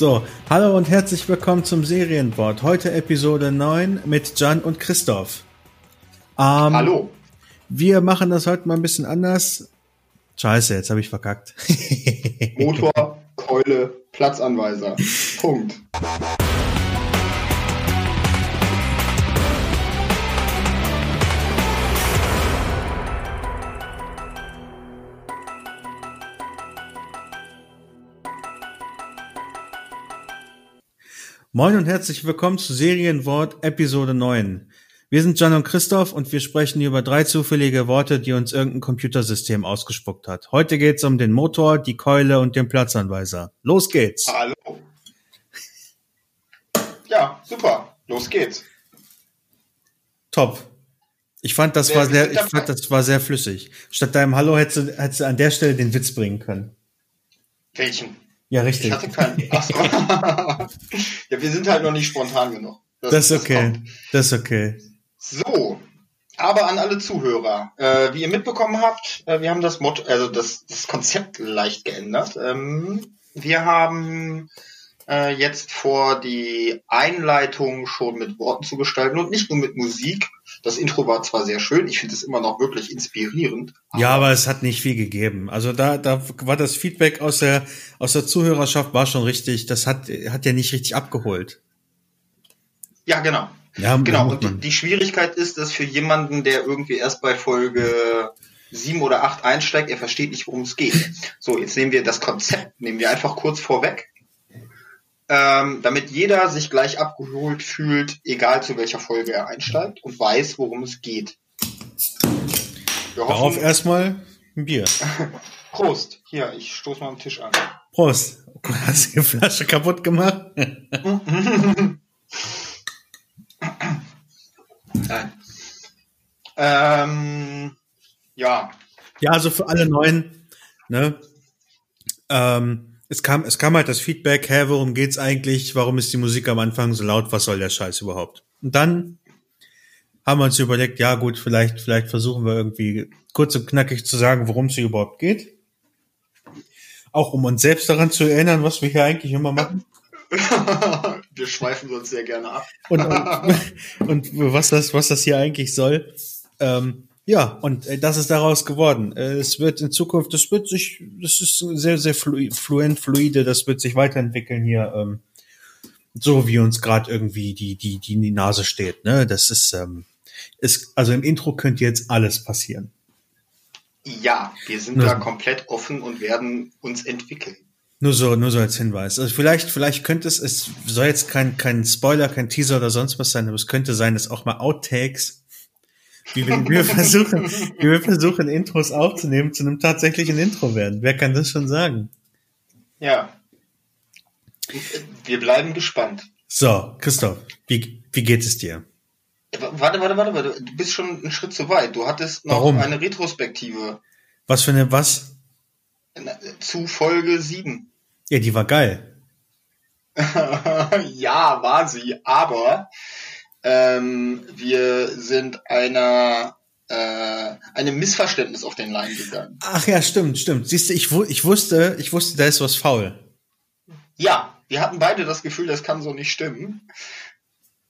So, hallo und herzlich willkommen zum Serienwort. Heute Episode 9 mit Jan und Christoph. Ähm, hallo. Wir machen das heute mal ein bisschen anders. Scheiße, jetzt habe ich verkackt. Motor, Keule, Platzanweiser. Punkt. Moin und herzlich willkommen zu Serienwort Episode 9. Wir sind Jan und Christoph und wir sprechen über drei zufällige Worte, die uns irgendein Computersystem ausgespuckt hat. Heute geht's um den Motor, die Keule und den Platzanweiser. Los geht's. Hallo. Ja, super. Los geht's. Top. Ich fand, das war sehr, ich fand, das war sehr flüssig. Statt deinem Hallo hättest du, hättest du an der Stelle den Witz bringen können. Welchen? Ja, richtig. Ich hatte keinen. Achso. ja, wir sind halt noch nicht spontan genug. Das, das ist okay. Das, das ist okay. So, aber an alle Zuhörer, äh, wie ihr mitbekommen habt, äh, wir haben das Motto, also das, das Konzept leicht geändert. Ähm, wir haben äh, jetzt vor, die Einleitung schon mit Worten zu gestalten und nicht nur mit Musik. Das Intro war zwar sehr schön, ich finde es immer noch wirklich inspirierend. Aber ja, aber es hat nicht viel gegeben. Also da, da war das Feedback aus der, aus der Zuhörerschaft war schon richtig. Das hat, hat ja nicht richtig abgeholt. Ja, genau. Ja, genau, und die, die, Schwierigkeit ist, dass für jemanden, der irgendwie erst bei Folge sieben oder acht einsteigt, er versteht nicht, worum es geht. So, jetzt nehmen wir das Konzept, nehmen wir einfach kurz vorweg, ähm, damit jeder sich gleich abgeholt fühlt, egal zu welcher Folge er einsteigt und weiß, worum es geht. Wir Darauf erstmal ein Bier. Prost. Hier, ich stoße mal am Tisch an. Prost. Hast du die Flasche kaputt gemacht? Nein. Ähm, ja. Ja, also für alle Neuen, ne? Ähm, es kam, es kam halt das Feedback, hä, worum geht's eigentlich? Warum ist die Musik am Anfang so laut? Was soll der Scheiß überhaupt? Und dann haben wir uns überlegt, ja gut, vielleicht, vielleicht versuchen wir irgendwie kurz und knackig zu sagen, worum es hier überhaupt geht. Auch um uns selbst daran zu erinnern, was wir hier eigentlich immer machen. wir schweifen uns sehr gerne ab. und, und, und, was das, was das hier eigentlich soll. Ähm, ja, und äh, das ist daraus geworden. Äh, es wird in Zukunft, das wird sich, das ist sehr, sehr fluent, fluide, das wird sich weiterentwickeln hier, ähm, so wie uns gerade irgendwie die, die, die in die Nase steht. Ne? Das ist, ähm, ist, also im Intro könnte jetzt alles passieren. Ja, wir sind da komplett offen und werden uns entwickeln. Nur so, nur so als Hinweis. Also vielleicht, vielleicht könnte es, es soll jetzt kein, kein Spoiler, kein Teaser oder sonst was sein, aber es könnte sein, dass auch mal Outtakes, wie wir, wir versuchen, wie wir versuchen, Intros aufzunehmen, zu einem tatsächlichen Intro werden. Wer kann das schon sagen? Ja. Wir bleiben gespannt. So, Christoph, wie, wie geht es dir? Warte, warte, warte, warte. Du bist schon einen Schritt zu weit. Du hattest noch Warum? eine Retrospektive. Was für eine, was? Zu Folge 7. Ja, die war geil. ja, war sie, aber ähm, wir sind einer äh, einem Missverständnis auf den Leim gegangen. Ach ja, stimmt, stimmt. Siehst du, ich, ich wusste, ich wusste, da ist was faul. Ja, wir hatten beide das Gefühl, das kann so nicht stimmen.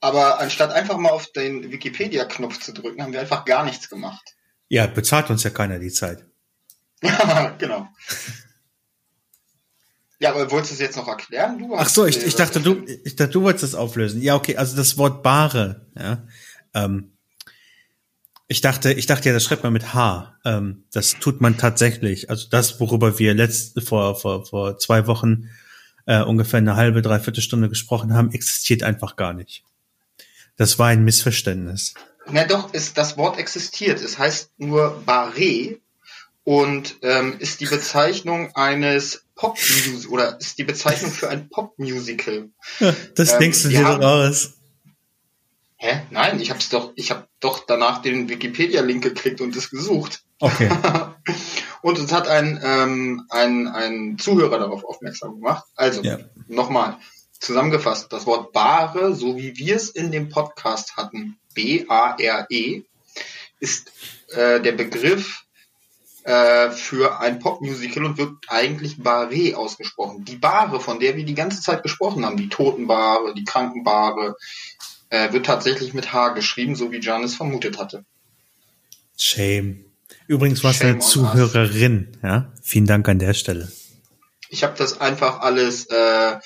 Aber anstatt einfach mal auf den Wikipedia-Knopf zu drücken, haben wir einfach gar nichts gemacht. Ja, bezahlt uns ja keiner die Zeit. genau. Ja, aber wolltest du es jetzt noch erklären? Du Ach so, ich, ich dachte, du, ich dachte, du wolltest das auflösen. Ja, okay, also das Wort bare, ja. Ähm, ich dachte, ich dachte ja, das schreibt man mit H. Ähm, das tut man tatsächlich. Also das, worüber wir letzte vor vor vor zwei Wochen äh, ungefähr eine halbe, dreiviertel Stunde gesprochen haben, existiert einfach gar nicht. Das war ein Missverständnis. Na doch, ist das Wort existiert. Es heißt nur Barré und ähm, ist die Bezeichnung eines Pop-Musical oder ist die Bezeichnung für ein Pop-Musical. das ähm, denkst du dir doch aus. Hä? Nein, ich hab's doch, ich habe doch danach den Wikipedia-Link geklickt und es gesucht. Okay. und es hat ein, ähm, ein, ein Zuhörer darauf aufmerksam gemacht. Also, ja. nochmal, zusammengefasst, das Wort Bare, so wie wir es in dem Podcast hatten, B-A-R-E, ist äh, der Begriff äh, für ein Popmusical und wird eigentlich Barre ausgesprochen. Die Bare, von der wir die ganze Zeit gesprochen haben, die Totenbare, die Krankenbare, äh, wird tatsächlich mit H geschrieben, so wie Janis vermutet hatte. Shame. Übrigens war es eine Zuhörerin, ja. Vielen Dank an der Stelle. Ich habe das einfach alles äh,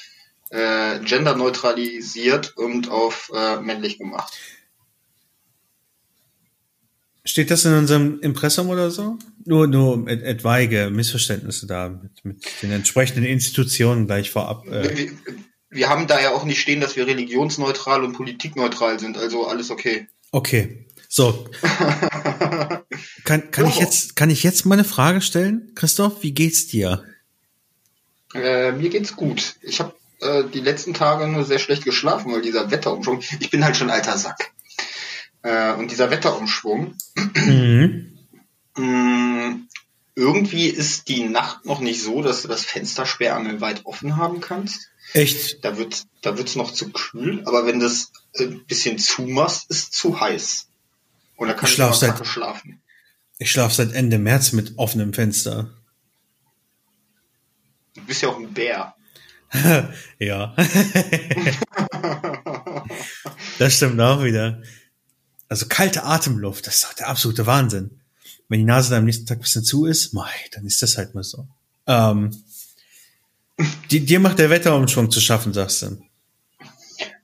äh, genderneutralisiert und auf äh, männlich gemacht. Steht das in unserem Impressum oder so? Nur, nur etwaige Missverständnisse da mit, mit den entsprechenden Institutionen gleich vorab. Äh. Wir, wir, haben da ja auch nicht stehen, dass wir religionsneutral und politikneutral sind, also alles okay. Okay. So. kann, kann, ich jetzt, kann ich jetzt mal eine Frage stellen? Christoph, wie geht's dir? Äh, mir geht's gut. Ich habe äh, die letzten Tage nur sehr schlecht geschlafen, weil dieser Wetterumschwung, ich bin halt schon alter Sack. Äh, und dieser Wetterumschwung, mhm. mh, irgendwie ist die Nacht noch nicht so, dass du das Fenster sperrangelweit offen haben kannst. Echt? Da wird da wird's noch zu kühl, aber wenn du es ein bisschen zumachst, ist zu heiß. Und da kann ich, schlaf ich seit, schlafen. Ich schlafe seit Ende März mit offenem Fenster. Du bist ja auch ein Bär. ja. das stimmt auch wieder. Also kalte Atemluft, das ist doch der absolute Wahnsinn. Wenn die Nase dann am nächsten Tag ein bisschen zu ist, mei, dann ist das halt mal so. Ähm, die, dir macht der Wetterumschwung zu schaffen, sagst du.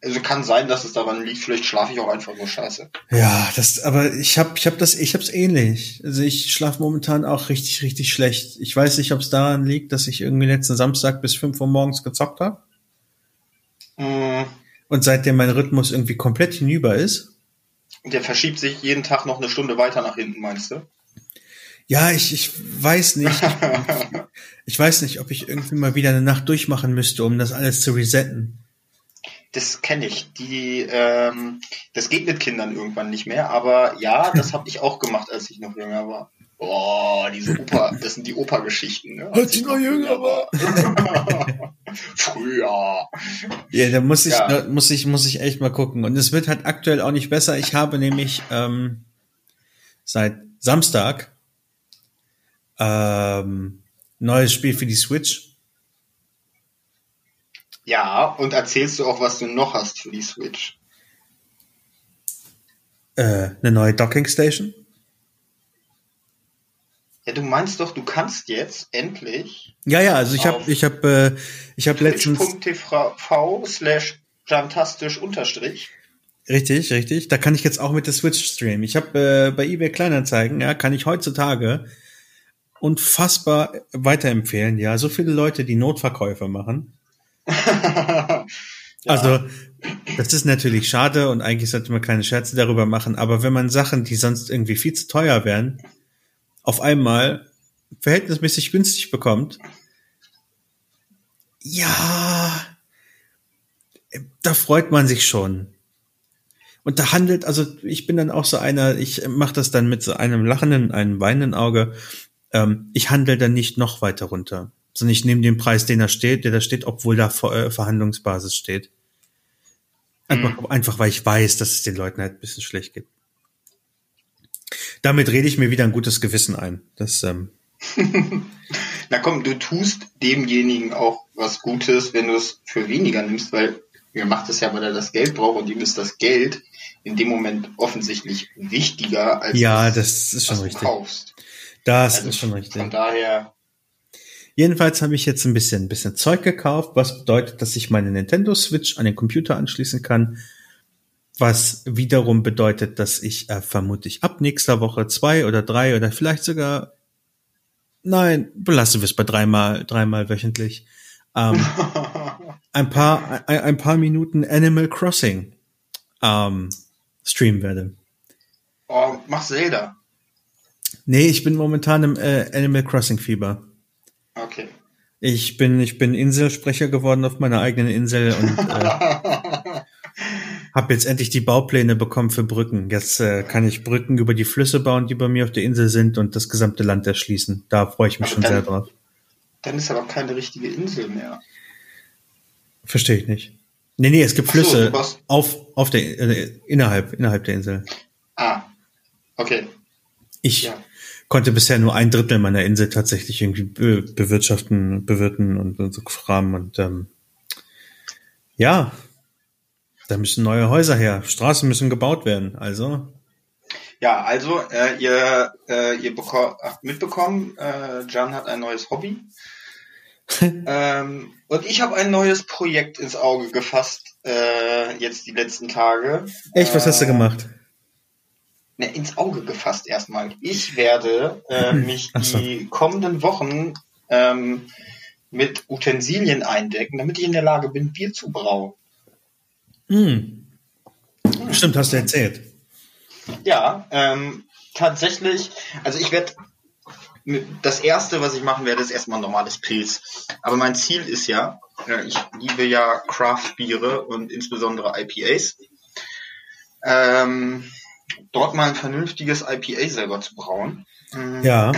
Also kann sein, dass es daran liegt, vielleicht schlafe ich auch einfach nur scheiße. Ja, das, aber ich habe ich hab das, ich hab's ähnlich. Also ich schlafe momentan auch richtig, richtig schlecht. Ich weiß nicht, ob es daran liegt, dass ich irgendwie letzten Samstag bis fünf Uhr morgens gezockt habe. Mm. Und seitdem mein Rhythmus irgendwie komplett hinüber ist. Der verschiebt sich jeden Tag noch eine Stunde weiter nach hinten, meinst du? Ja, ich, ich weiß nicht. ich, ich weiß nicht, ob ich irgendwie mal wieder eine Nacht durchmachen müsste, um das alles zu resetten das kenne ich. Die, ähm, das geht mit Kindern irgendwann nicht mehr, aber ja, das habe ich auch gemacht, als ich noch jünger war. Boah, diese Opa, das sind die Opa-Geschichten, ne? Als, ich noch jünger war. Früher. Ja, da muss ich, ja. da muss ich, muss ich echt mal gucken. Und es wird halt aktuell auch nicht besser. Ich habe nämlich ähm, seit Samstag ähm, neues Spiel für die Switch ja, und erzählst du auch, was du noch hast für die Switch? Äh, eine neue Docking Station? Ja, du meinst doch, du kannst jetzt endlich. Ja, ja, also ich habe ich habe äh, ich habe letztens .tv slash fantastisch unterstrich. Richtig, richtig. Da kann ich jetzt auch mit der Switch streamen. Ich habe äh, bei eBay Kleinanzeigen, ja, kann ich heutzutage unfassbar weiterempfehlen. Ja, so viele Leute, die Notverkäufe machen. ja. Also, das ist natürlich schade und eigentlich sollte man keine Scherze darüber machen, aber wenn man Sachen, die sonst irgendwie viel zu teuer wären, auf einmal verhältnismäßig günstig bekommt, ja, da freut man sich schon. Und da handelt, also ich bin dann auch so einer, ich mache das dann mit so einem lachenden, einem weinenden Auge. Ähm, ich handle dann nicht noch weiter runter sondern ich nehme den Preis, den da steht, der da steht, obwohl da Ver äh, Verhandlungsbasis steht. Einfach, mhm. einfach, weil ich weiß, dass es den Leuten halt ein bisschen schlecht geht. Damit rede ich mir wieder ein gutes Gewissen ein. Das, ähm Na komm, du tust demjenigen auch was Gutes, wenn du es für weniger nimmst, weil er macht es ja, weil er das Geld braucht und ihm ist das Geld in dem Moment offensichtlich wichtiger als ja, das, ist schon was richtig. du kaufst. Das also ist schon richtig. Von daher Jedenfalls habe ich jetzt ein bisschen, ein bisschen Zeug gekauft, was bedeutet, dass ich meine Nintendo Switch an den Computer anschließen kann. Was wiederum bedeutet, dass ich äh, vermutlich ab nächster Woche zwei oder drei oder vielleicht sogar, nein, belassen wir es bei dreimal, dreimal wöchentlich, ähm, ein paar, ein, ein, paar Minuten Animal Crossing ähm, streamen werde. Oh, mach Zelda. Nee, ich bin momentan im äh, Animal Crossing Fieber. Okay. Ich bin, ich bin Inselsprecher geworden auf meiner eigenen Insel und äh, habe jetzt endlich die Baupläne bekommen für Brücken. Jetzt äh, kann ich Brücken über die Flüsse bauen, die bei mir auf der Insel sind und das gesamte Land erschließen. Da freue ich mich aber schon dann, sehr drauf. Dann ist aber keine richtige Insel mehr. Verstehe ich nicht. Nee, nee, es gibt Flüsse so, auf, auf der, äh, innerhalb, innerhalb der Insel. Ah, okay. Ich ja. konnte bisher nur ein Drittel meiner Insel tatsächlich irgendwie be bewirtschaften, bewirten und, und so Kram und ähm, ja, da müssen neue Häuser her, Straßen müssen gebaut werden, also. Ja, also äh, ihr, äh, ihr habt mitbekommen, äh, Jan hat ein neues Hobby. ähm, und ich habe ein neues Projekt ins Auge gefasst, äh, jetzt die letzten Tage. Echt, was hast du äh, gemacht? Ne, ins Auge gefasst erstmal. Ich werde äh, mich so. die kommenden Wochen ähm, mit Utensilien eindecken, damit ich in der Lage bin, Bier zu brauen. Hm. Stimmt, hast du erzählt. Ja, ähm, tatsächlich, also ich werde das erste, was ich machen werde, ist erstmal ein normales Pilz. Aber mein Ziel ist ja, ich liebe ja Craft-Biere und insbesondere IPAs. Ähm, dort mal ein vernünftiges IPA selber zu brauen. Mhm. Ja.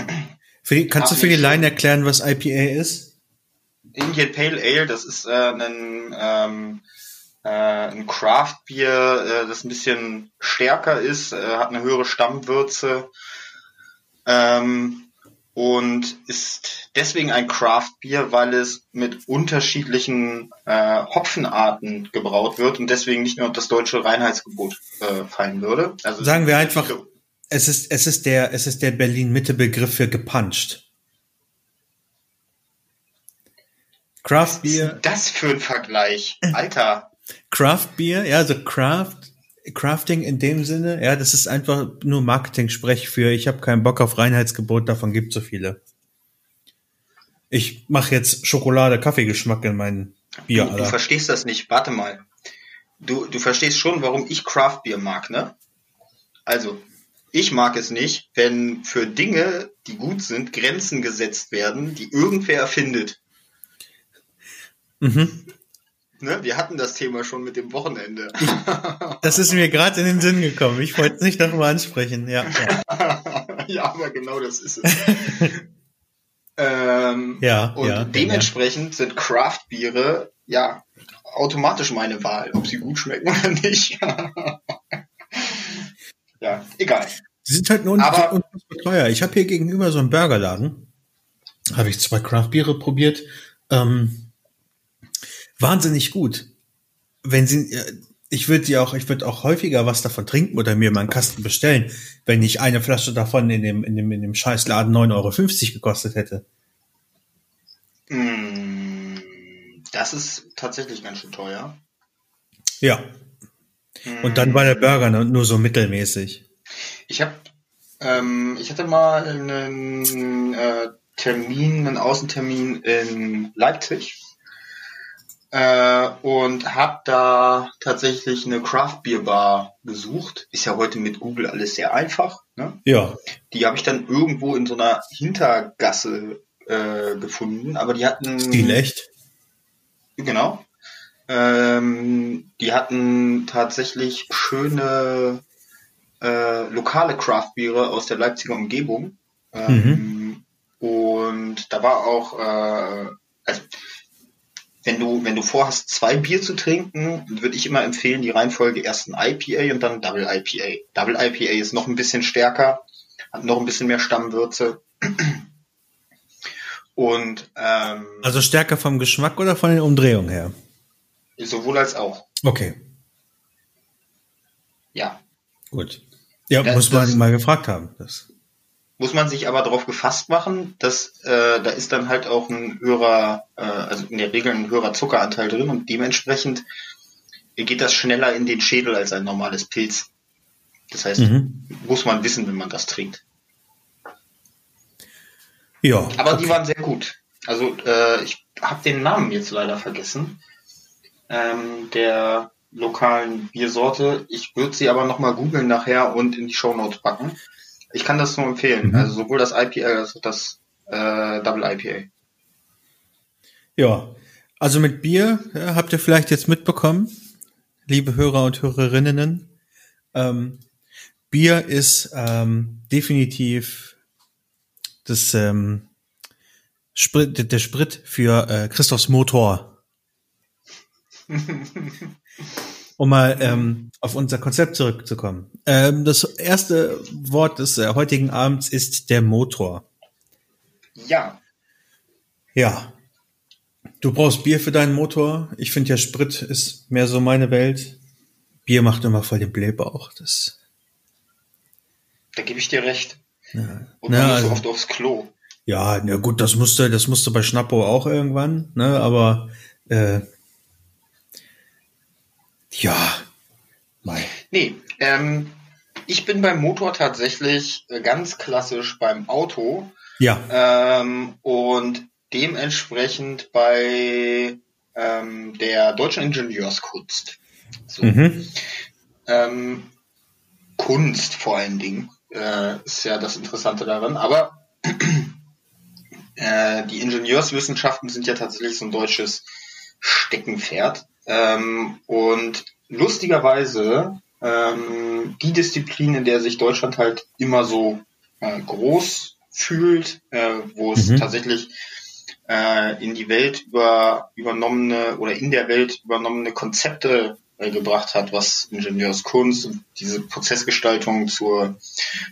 Die, kannst du für die Line erklären, was IPA ist? Indian Pale Ale, das ist äh, ein, ähm, äh, ein Craft-Bier, äh, das ein bisschen stärker ist, äh, hat eine höhere Stammwürze. Ähm, und ist deswegen ein Craft Beer, weil es mit unterschiedlichen äh, Hopfenarten gebraut wird und deswegen nicht nur das deutsche Reinheitsgebot äh, fallen würde. Also sagen wir einfach, es ist es ist der es ist der Berlin Mitte Begriff für gepuncht. Craft Beer. Was ist das für ein Vergleich, Alter. Craft Beer, ja, also Craft Crafting in dem Sinne, ja, das ist einfach nur Marketing-Sprech für ich habe keinen Bock auf Reinheitsgebot, davon gibt so viele. Ich mache jetzt Schokolade, Kaffeegeschmack in mein Bier. Du, du verstehst das nicht. Warte mal. Du, du verstehst schon, warum ich Craft-Bier mag, ne? Also, ich mag es nicht, wenn für Dinge, die gut sind, Grenzen gesetzt werden, die irgendwer erfindet. Mhm. Ne? Wir hatten das Thema schon mit dem Wochenende. Das ist mir gerade in den Sinn gekommen. Ich wollte es nicht darüber ansprechen. Ja, ja. ja, aber genau das ist es. ähm, ja, und ja, dementsprechend ja. sind Craft-Biere ja automatisch meine Wahl, ob sie gut schmecken oder nicht. ja, egal. Sie sind halt nur unfassbar teuer. Ich habe hier gegenüber so einen Burgerladen, habe ich zwei Craft-Biere probiert. Ähm, wahnsinnig gut. Wenn sie, ich würde die auch, ich würde auch häufiger was davon trinken oder mir mal einen Kasten bestellen, wenn ich eine Flasche davon in dem, in dem, in dem Scheißladen 9,50 Euro gekostet hätte. Mm, das ist tatsächlich ganz schön teuer. Ja. Und dann war der Burger nur so mittelmäßig. Ich habe, ähm, ich hatte mal einen äh, Termin, einen Außentermin in Leipzig äh, und habe da tatsächlich eine Craft Beer Bar gesucht. Ist ja heute mit Google alles sehr einfach. Ne? Ja. Die habe ich dann irgendwo in so einer Hintergasse äh, gefunden, aber die hatten. Stil echt? Genau. Ähm, die hatten tatsächlich schöne äh, lokale Craft-Biere aus der Leipziger Umgebung. Ähm, mhm. Und da war auch, äh, wenn du, wenn du vorhast, zwei Bier zu trinken, würde ich immer empfehlen, die Reihenfolge erst ein IPA und dann Double IPA. Double IPA ist noch ein bisschen stärker, hat noch ein bisschen mehr Stammwürze. Und ähm, also stärker vom Geschmack oder von den Umdrehungen her? Sowohl als auch. Okay. Ja. Gut. Ja, das, muss man das, mal gefragt haben. Das muss man sich aber darauf gefasst machen, dass äh, da ist dann halt auch ein höherer, äh, also in der Regel ein höherer Zuckeranteil drin und dementsprechend geht das schneller in den Schädel als ein normales Pilz. Das heißt, mhm. muss man wissen, wenn man das trinkt. Ja. Aber okay. die waren sehr gut. Also äh, ich habe den Namen jetzt leider vergessen. Ähm, der lokalen Biersorte. Ich würde sie aber nochmal googeln nachher und in die Show Notes packen. Ich kann das nur empfehlen. Mhm. Also sowohl das IPA als auch das äh, Double IPA. Ja, also mit Bier ja, habt ihr vielleicht jetzt mitbekommen, liebe Hörer und Hörerinnen. Ähm, Bier ist ähm, definitiv das ähm, Sprit, der Sprit für äh, Christophs Motor. um mal ähm, auf unser Konzept zurückzukommen. Ähm, das erste Wort des äh, heutigen Abends ist der Motor. Ja. Ja. Du brauchst Bier für deinen Motor. Ich finde ja Sprit ist mehr so meine Welt. Bier macht immer voll den Blähbauch. Das. Da gebe ich dir recht. Ja. Und na, also, so oft aufs Klo. Ja, na gut, das musste, das musste bei Schnappo auch irgendwann, ne? Aber äh, ja, Mei. Nee, ähm, ich bin beim Motor tatsächlich äh, ganz klassisch beim Auto. Ja. Ähm, und dementsprechend bei ähm, der deutschen Ingenieurskunst. So. Mhm. Ähm, Kunst vor allen Dingen äh, ist ja das Interessante daran. Aber äh, die Ingenieurswissenschaften sind ja tatsächlich so ein deutsches Steckenpferd. Ähm, und lustigerweise ähm, die Disziplin, in der sich Deutschland halt immer so äh, groß fühlt, äh, wo es mhm. tatsächlich äh, in die Welt über, übernommene oder in der Welt übernommene Konzepte äh, gebracht hat, was Ingenieurskunst und diese Prozessgestaltung zur,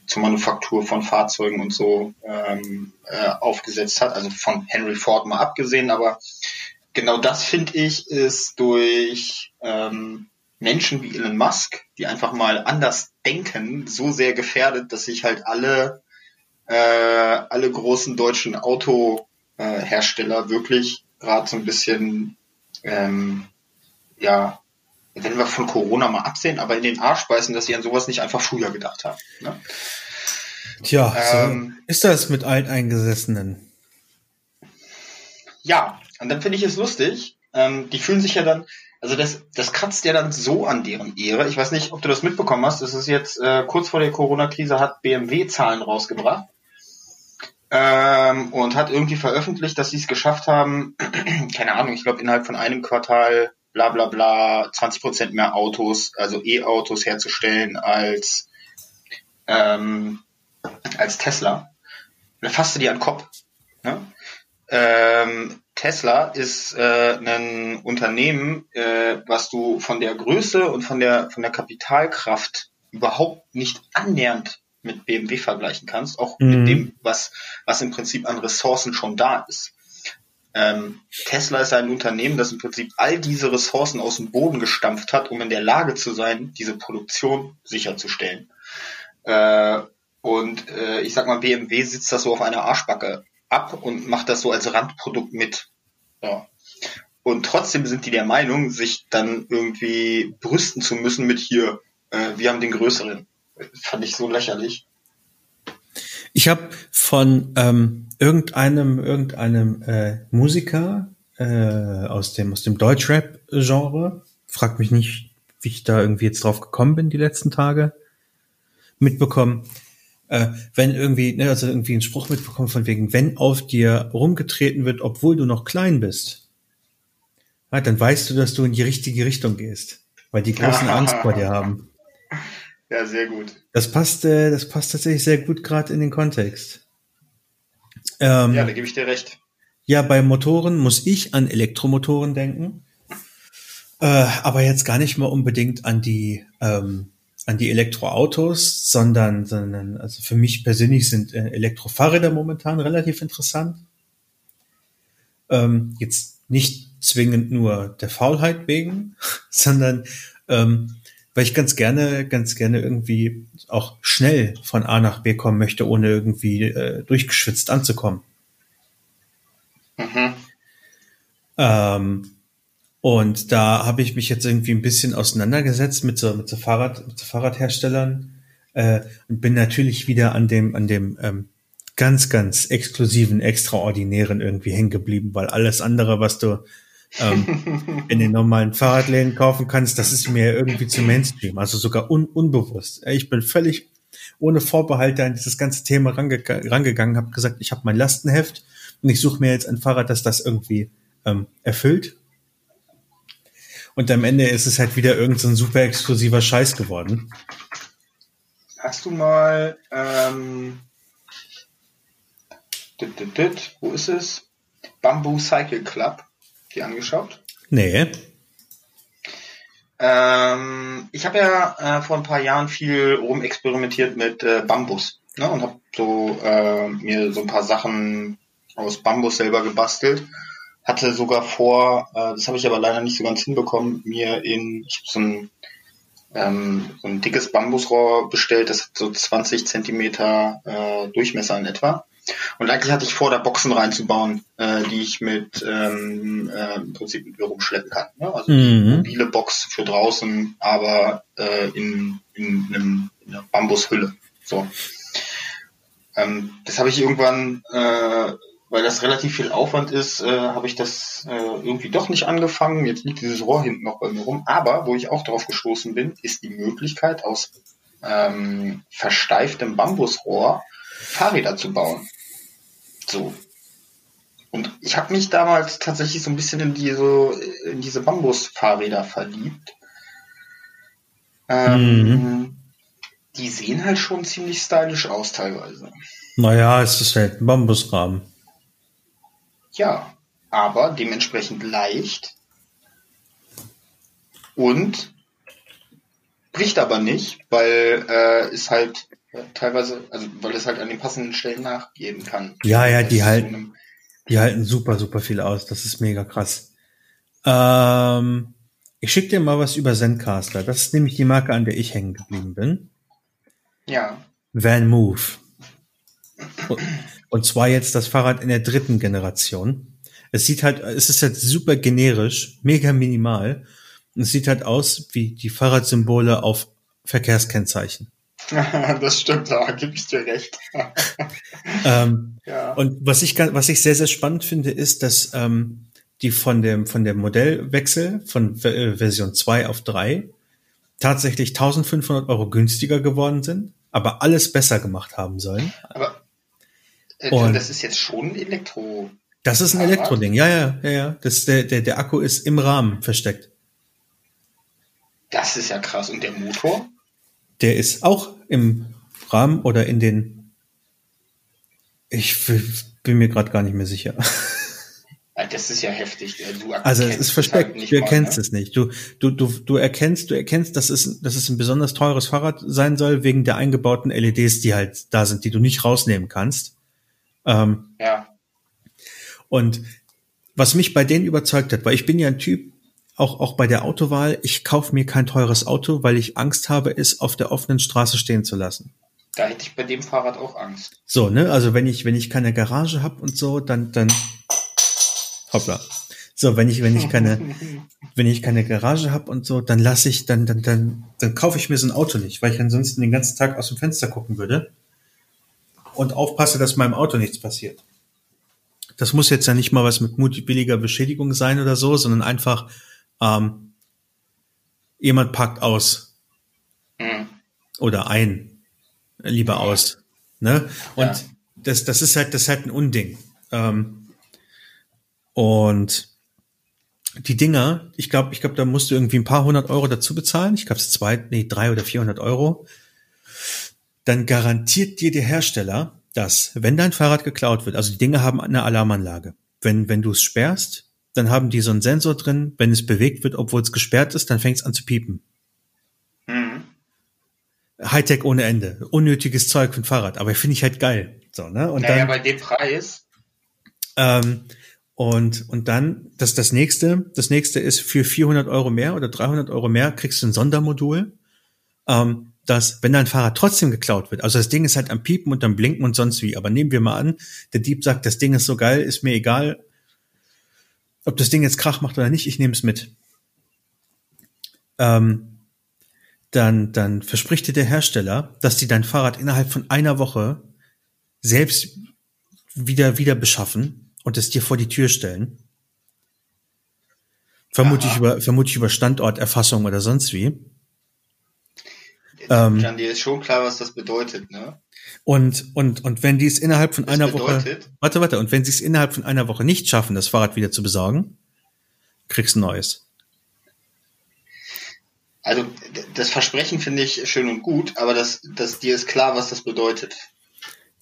zur Manufaktur von Fahrzeugen und so ähm, äh, aufgesetzt hat. Also von Henry Ford mal abgesehen, aber genau das finde ich ist durch ähm, Menschen wie Elon Musk, die einfach mal anders denken, so sehr gefährdet, dass sich halt alle äh, alle großen deutschen Autohersteller äh, wirklich gerade so ein bisschen ähm, ja wenn wir von Corona mal absehen, aber in den Arsch beißen, dass sie an sowas nicht einfach früher gedacht haben. Ne? Tja, ähm, so ist das mit Alteingesessenen? Ja, und dann finde ich es lustig. Ähm, die fühlen sich ja dann, also das, das kratzt ja dann so an deren Ehre. Ich weiß nicht, ob du das mitbekommen hast. Das ist jetzt äh, kurz vor der Corona-Krise hat BMW Zahlen rausgebracht ähm, und hat irgendwie veröffentlicht, dass sie es geschafft haben, keine Ahnung, ich glaube innerhalb von einem Quartal bla bla bla 20 Prozent mehr Autos, also E-Autos herzustellen als ähm, als Tesla. Und dann fasste die an den Kopf. Ne? Ähm, Tesla ist äh, ein Unternehmen, äh, was du von der Größe und von der von der Kapitalkraft überhaupt nicht annähernd mit BMW vergleichen kannst, auch mhm. mit dem, was was im Prinzip an Ressourcen schon da ist. Ähm, Tesla ist ein Unternehmen, das im Prinzip all diese Ressourcen aus dem Boden gestampft hat, um in der Lage zu sein, diese Produktion sicherzustellen. Äh, und äh, ich sag mal, BMW sitzt das so auf einer Arschbacke ab und macht das so als Randprodukt mit. Ja. Und trotzdem sind die der Meinung, sich dann irgendwie brüsten zu müssen mit hier, äh, wir haben den größeren. Fand ich so lächerlich. Ich habe von ähm, irgendeinem irgendeinem äh, Musiker äh, aus dem aus dem Deutschrap-Genre, frag mich nicht, wie ich da irgendwie jetzt drauf gekommen bin die letzten Tage, mitbekommen, äh, wenn irgendwie, ne, also irgendwie einen Spruch mitbekommen von wegen, wenn auf dir rumgetreten wird, obwohl du noch klein bist, ja, dann weißt du, dass du in die richtige Richtung gehst, weil die großen Angst vor dir haben. Ja, sehr gut. Das passt, äh, das passt tatsächlich sehr gut gerade in den Kontext. Ähm, ja, da gebe ich dir recht. Ja, bei Motoren muss ich an Elektromotoren denken, äh, aber jetzt gar nicht mal unbedingt an die ähm, an die Elektroautos, sondern, sondern also für mich persönlich sind äh, Elektrofahrräder momentan relativ interessant. Ähm, jetzt nicht zwingend nur der Faulheit wegen, sondern ähm, weil ich ganz gerne, ganz gerne irgendwie auch schnell von A nach B kommen möchte, ohne irgendwie äh, durchgeschwitzt anzukommen. Mhm. Ähm, und da habe ich mich jetzt irgendwie ein bisschen auseinandergesetzt mit so, mit so, Fahrrad, mit so Fahrradherstellern äh, und bin natürlich wieder an dem, an dem ähm, ganz, ganz exklusiven, extraordinären irgendwie hängen geblieben, weil alles andere, was du ähm, in den normalen Fahrradläden kaufen kannst, das ist mir irgendwie zu Mainstream, also sogar un unbewusst. Ich bin völlig ohne Vorbehalte an dieses ganze Thema range rangegangen, habe gesagt, ich habe mein Lastenheft und ich suche mir jetzt ein Fahrrad, das das irgendwie ähm, erfüllt und am Ende ist es halt wieder irgendein so super exklusiver Scheiß geworden. Hast du mal, ähm, dit, dit, dit, wo ist es? Bamboo Cycle Club, die angeschaut? Nee. Ähm, ich habe ja äh, vor ein paar Jahren viel rumexperimentiert mit äh, Bambus ne, und habe so äh, mir so ein paar Sachen aus Bambus selber gebastelt. Hatte sogar vor, äh, das habe ich aber leider nicht so ganz hinbekommen, mir in ich hab so ein ähm, so ein dickes Bambusrohr bestellt, das hat so 20 Zentimeter äh, Durchmesser in etwa. Und eigentlich hatte ich vor, da Boxen reinzubauen, äh, die ich mit ähm, äh, im Prinzip mit mir rumschleppen kann. Ne? Also mhm. mobile Box für draußen, aber äh, in, in, einem, in einer Bambushülle. So. Ähm, das habe ich irgendwann, äh, weil das relativ viel Aufwand ist, äh, habe ich das äh, irgendwie doch nicht angefangen. Jetzt liegt dieses Rohr hinten noch bei mir rum. Aber wo ich auch drauf gestoßen bin, ist die Möglichkeit aus ähm, versteiftem Bambusrohr Fahrräder zu bauen. So. Und ich habe mich damals tatsächlich so ein bisschen in diese, in diese Bambus-Fahrräder verliebt. Ähm, mhm. Die sehen halt schon ziemlich stylisch aus teilweise. Naja, es ist halt ein Bambusrahmen. Ja, aber dementsprechend leicht und bricht aber nicht, weil äh, es halt teilweise, also weil es halt an den passenden Stellen nachgeben kann. Ja, ja, die halten, die halten super, super viel aus. Das ist mega krass. Ähm, ich schicke dir mal was über Zencaster. Das ist nämlich die Marke, an der ich hängen geblieben bin. Ja. Van Move. Und zwar jetzt das Fahrrad in der dritten Generation. Es sieht halt, es ist halt super generisch, mega minimal. Und es sieht halt aus wie die Fahrradsymbole auf Verkehrskennzeichen. das stimmt, da gebe ich dir recht. ähm, ja. Und was ich, was ich sehr, sehr spannend finde, ist, dass ähm, die von dem, von dem Modellwechsel von äh, Version 2 auf 3 tatsächlich 1500 Euro günstiger geworden sind, aber alles besser gemacht haben sollen. Aber und das ist jetzt schon Elektro. Das ist ein Elektroding, ja, ja, ja, ja. Das, der, der, der Akku ist im Rahmen versteckt. Das ist ja krass. Und der Motor? Der ist auch im Rahmen oder in den. Ich bin mir gerade gar nicht mehr sicher. Das ist ja heftig. Du also es ist versteckt. Halt du erkennst mal, ne? es nicht. Du, du, du, du erkennst, du erkennst, dass es, dass es ein besonders teures Fahrrad sein soll wegen der eingebauten LEDs, die halt da sind, die du nicht rausnehmen kannst. Ähm, ja. Und was mich bei denen überzeugt hat, weil ich bin ja ein Typ, auch, auch bei der Autowahl, ich kaufe mir kein teures Auto, weil ich Angst habe, es auf der offenen Straße stehen zu lassen. Da hätte ich bei dem Fahrrad auch Angst. So, ne? Also wenn ich, wenn ich keine Garage habe und so, dann, dann. Hoppla. So, wenn ich, wenn ich keine, wenn ich keine Garage habe und so, dann lasse ich, dann, dann, dann, dann kaufe ich mir so ein Auto nicht, weil ich ansonsten den ganzen Tag aus dem Fenster gucken würde und aufpasse, dass meinem Auto nichts passiert. Das muss jetzt ja nicht mal was mit mutwilliger Beschädigung sein oder so, sondern einfach, ähm, jemand packt aus. Mhm. Oder ein, lieber aus. Ne? Und ja. das, das ist halt, das ist halt ein Unding. Ähm, und die Dinger, ich glaube, ich glaube, da musst du irgendwie ein paar hundert Euro dazu bezahlen. Ich glaube, es zwei, nee, drei oder vierhundert Euro. Dann garantiert dir der Hersteller, dass, wenn dein Fahrrad geklaut wird, also die Dinge haben eine Alarmanlage. Wenn, wenn du es sperrst, dann haben die so einen Sensor drin, wenn es bewegt wird, obwohl es gesperrt ist, dann fängt es an zu piepen. Mhm. Hightech ohne Ende. Unnötiges Zeug für ein Fahrrad, aber finde ich halt geil. So, ne? Und naja, dann, bei dem Preis. Ähm, und, und dann, das, das nächste, das nächste ist für 400 Euro mehr oder 300 Euro mehr kriegst du ein Sondermodul, ähm, dass, wenn dein Fahrrad trotzdem geklaut wird, also das Ding ist halt am Piepen und am Blinken und sonst wie, aber nehmen wir mal an, der Dieb sagt, das Ding ist so geil, ist mir egal, ob das Ding jetzt Krach macht oder nicht, ich nehme es mit. Ähm, dann, dann verspricht dir der Hersteller, dass die dein Fahrrad innerhalb von einer Woche selbst wieder, wieder beschaffen und es dir vor die Tür stellen. Vermutlich über, vermutlich über Standorterfassung oder sonst wie. Ähm, Jan, dir ist schon klar, was das bedeutet, ne? Und, und, und wenn die es innerhalb von das einer bedeutet, Woche, warte, warte, und wenn sie es innerhalb von einer Woche nicht schaffen, das Fahrrad wieder zu besorgen, kriegst du ein neues. Also, das Versprechen finde ich schön und gut, aber das, das, dir ist klar, was das bedeutet.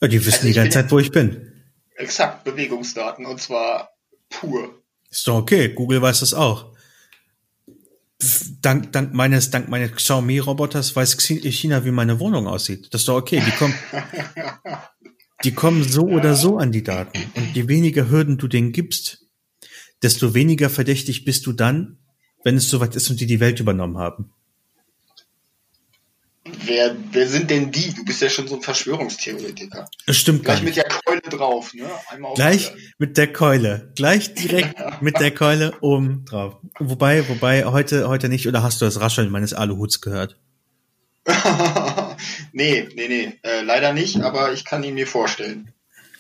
Ja, die wissen also die ganze Zeit, wo ich bin. Exakt, Bewegungsdaten, und zwar pur. Ist doch okay, Google weiß das auch. Dank, dank meines, dank meines Xiaomi-Roboters weiß China, wie meine Wohnung aussieht. Das ist doch okay. Die kommen, die kommen so oder so an die Daten. Und je weniger Hürden du denen gibst, desto weniger verdächtig bist du dann, wenn es soweit ist und die die Welt übernommen haben. Wer, wer sind denn die? Du bist ja schon so ein Verschwörungstheoretiker. Das stimmt Gleich mit der Keule drauf, ne? Einmal Gleich mit der Keule. Gleich direkt mit der Keule oben drauf. Wobei, wobei, heute, heute nicht, oder hast du das Rascheln meines Aluhuts gehört? nee, nee, nee. Äh, leider nicht, aber ich kann ihn mir vorstellen.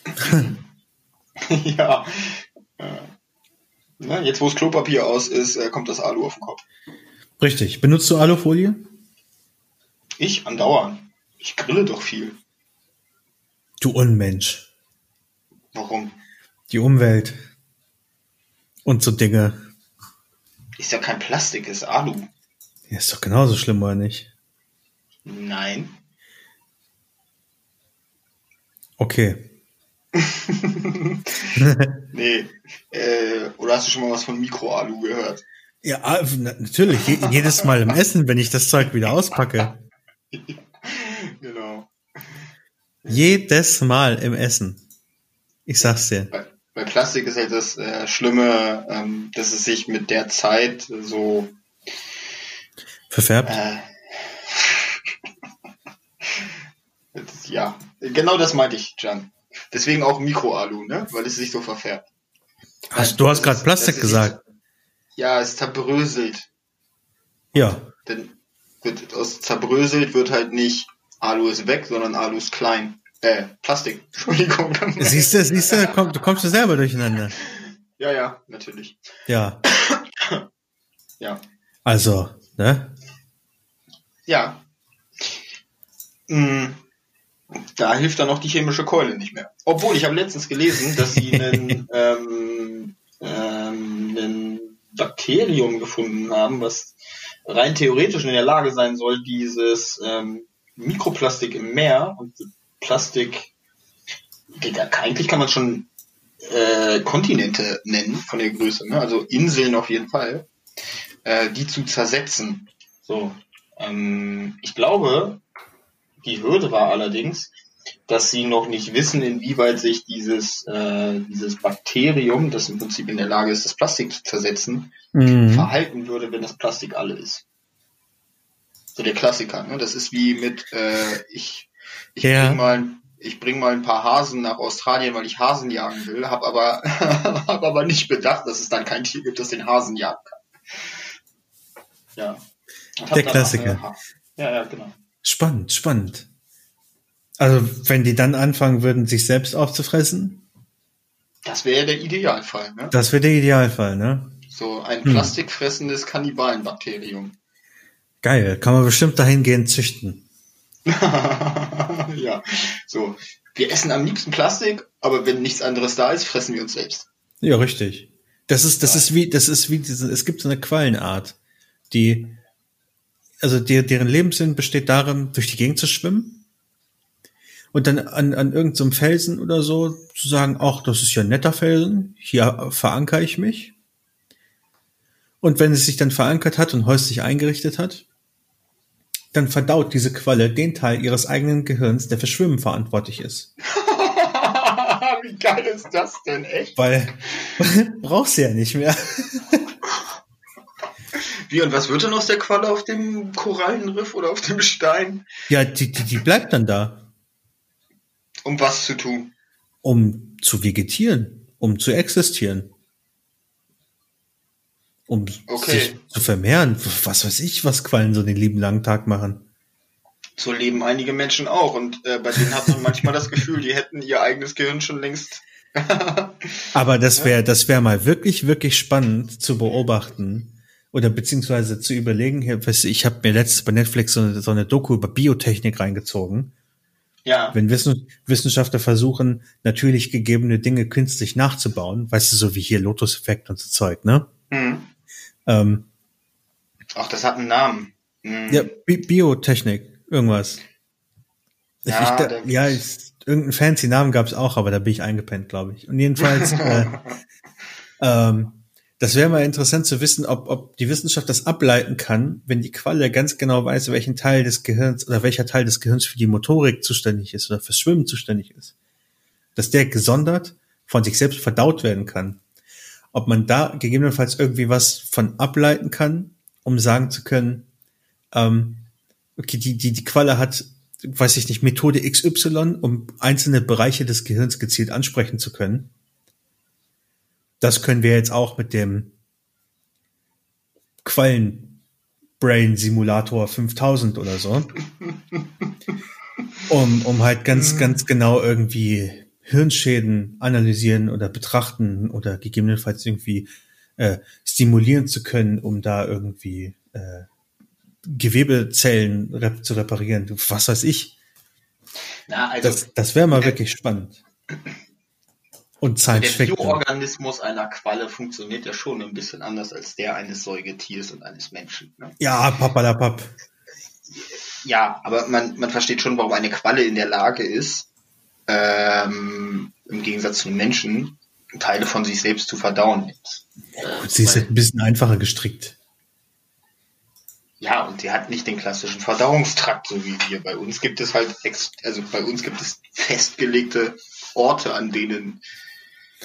ja. Äh, na, jetzt, wo das Klopapier aus ist, äh, kommt das Alu auf den Kopf. Richtig. Benutzt du Alufolie? Ich andauernd. Ich grille doch viel. Du Unmensch. Warum? Die Umwelt. Und so Dinge. Ist ja kein Plastik, ist Alu. Ja, ist doch genauso schlimm, oder nicht? Nein. Okay. nee. Äh, oder hast du schon mal was von Mikroalu gehört? Ja, ah, natürlich. Jedes Mal im Essen, wenn ich das Zeug wieder auspacke. genau. Jedes Mal im Essen. Ich sag's dir. Bei, bei Plastik ist halt das äh, Schlimme, ähm, dass es sich mit der Zeit so verfärbt. Äh, ja, genau das meinte ich, Jan. Deswegen auch Mikroalu, ne? Weil es sich so verfärbt. Hast, du hast gerade Plastik gesagt. ja, es zerbröselt. Ja. Denn wird aus zerbröselt wird halt nicht Alu ist weg, sondern Alu ist klein. Äh, Plastik. Entschuldigung. Siehst du, siehst du, komm, du kommst du selber durcheinander. Ja, ja, natürlich. Ja. ja. Also, ne? Ja. Mhm. Da hilft dann auch die chemische Keule nicht mehr. Obwohl, ich habe letztens gelesen, dass sie einen, ähm, ähm, ein Bakterium gefunden haben, was rein theoretisch in der Lage sein soll, dieses ähm, Mikroplastik im Meer und Plastik, eigentlich kann man schon äh, Kontinente nennen von der Größe, ne? also Inseln auf jeden Fall, äh, die zu zersetzen. So, ähm, ich glaube, die Hürde war allerdings, dass sie noch nicht wissen, inwieweit sich dieses, äh, dieses Bakterium, das im Prinzip in der Lage ist, das Plastik zu zersetzen, mhm. verhalten würde, wenn das Plastik alle ist. So der Klassiker, ne? Das ist wie mit, äh, ich, ich ja. bring mal ich bring mal ein paar Hasen nach Australien, weil ich Hasen jagen will, habe aber, hab aber nicht bedacht, dass es dann kein Tier gibt, das den Hasen jagen kann. Ja. Der Klassiker. ja, ja, genau. Spannend, spannend. Also, wenn die dann anfangen würden, sich selbst aufzufressen? Das wäre der Idealfall, ne? Das wäre der Idealfall, ne? So ein hm. plastikfressendes Kannibalenbakterium. Geil, kann man bestimmt dahingehend züchten. ja, so. Wir essen am liebsten Plastik, aber wenn nichts anderes da ist, fressen wir uns selbst. Ja, richtig. Das ist, das ja. ist wie, das ist wie diese, es gibt so eine Quallenart, die, also die, deren Lebenssinn besteht darin, durch die Gegend zu schwimmen und dann an, an irgendeinem so Felsen oder so zu sagen, ach, das ist ja ein netter Felsen, hier verankere ich mich. Und wenn es sich dann verankert hat und häuslich eingerichtet hat, dann verdaut diese Qualle den Teil ihres eigenen Gehirns, der für Schwimmen verantwortlich ist. Wie geil ist das denn, echt? Weil brauchst du ja nicht mehr. Wie und was wird denn aus der Qualle auf dem Korallenriff oder auf dem Stein? Ja, die, die, die bleibt dann da. Um was zu tun? Um zu vegetieren, um zu existieren. Um okay. sich zu vermehren. Was weiß ich, was Quallen so den lieben langen Tag machen. So leben einige Menschen auch und äh, bei denen hat man manchmal das Gefühl, die hätten ihr eigenes Gehirn schon längst. Aber das wäre, das wäre mal wirklich, wirklich spannend zu beobachten oder beziehungsweise zu überlegen. Ich habe mir letztes bei Netflix so eine, so eine Doku über Biotechnik reingezogen ja. Wenn Wissen, Wissenschaftler versuchen, natürlich gegebene Dinge künstlich nachzubauen, weißt du, so wie hier Lotus-Effekt und so Zeug, ne? Mhm. Ähm, Ach, das hat einen Namen. Mhm. Ja, Bi Biotechnik, irgendwas. Ja, ich, da, ja ist, irgendeinen fancy Namen gab es auch, aber da bin ich eingepennt, glaube ich. Und jedenfalls, äh, ähm, Das wäre mal interessant zu wissen, ob, ob die Wissenschaft das ableiten kann, wenn die Qualle ganz genau weiß, welchen Teil des Gehirns oder welcher Teil des Gehirns für die Motorik zuständig ist oder fürs Schwimmen zuständig ist. Dass der gesondert von sich selbst verdaut werden kann. Ob man da gegebenenfalls irgendwie was von ableiten kann, um sagen zu können, ähm, okay, die, die, die Qualle hat, weiß ich nicht, Methode XY, um einzelne Bereiche des Gehirns gezielt ansprechen zu können das können wir jetzt auch mit dem Quallen-Brain Simulator 5000 oder so. Um, um halt ganz, mhm. ganz genau irgendwie Hirnschäden analysieren oder betrachten oder gegebenenfalls irgendwie äh, stimulieren zu können, um da irgendwie äh, Gewebezellen rep zu reparieren. Was weiß ich. Na, also, das das wäre mal äh, wirklich spannend. Und Science Der Bioorganismus einer Qualle funktioniert ja schon ein bisschen anders als der eines Säugetiers und eines Menschen. Ne? Ja, papalapap. Ja, aber man, man versteht schon, warum eine Qualle in der Lage ist, ähm, im Gegensatz zu Menschen, Teile von sich selbst zu verdauen. Äh, sie ist ein bisschen einfacher gestrickt. Ja, und sie hat nicht den klassischen Verdauungstrakt, so wie wir. Bei uns gibt es halt, also bei uns gibt es festgelegte Orte, an denen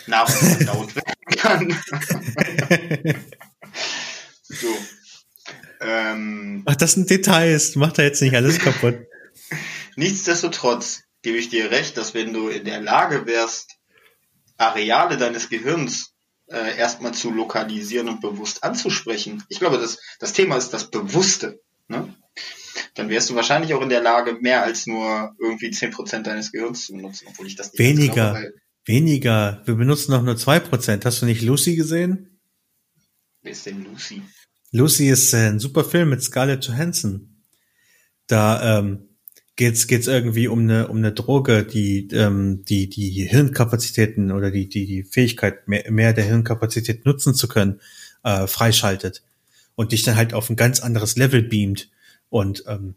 Nahrung verdaut werden kann. so. Ähm, Ach, das sind Details. Macht er jetzt nicht alles kaputt. Nichtsdestotrotz gebe ich dir recht, dass wenn du in der Lage wärst, Areale deines Gehirns äh, erstmal zu lokalisieren und bewusst anzusprechen. Ich glaube, das, das Thema ist das Bewusste. Ne? Dann wärst du wahrscheinlich auch in der Lage, mehr als nur irgendwie zehn Prozent deines Gehirns zu benutzen, obwohl ich das nicht Weniger. Glaube, Weniger. Wir benutzen noch nur zwei Prozent. Hast du nicht Lucy gesehen? Wer ist denn Lucy? Lucy ist äh, ein super Film mit Scarlett Johansson. Da ähm, geht's geht's irgendwie um eine um eine Droge, die ähm, die die Hirnkapazitäten oder die die die Fähigkeit mehr, mehr der Hirnkapazität nutzen zu können äh, freischaltet und dich dann halt auf ein ganz anderes Level beamt und ähm,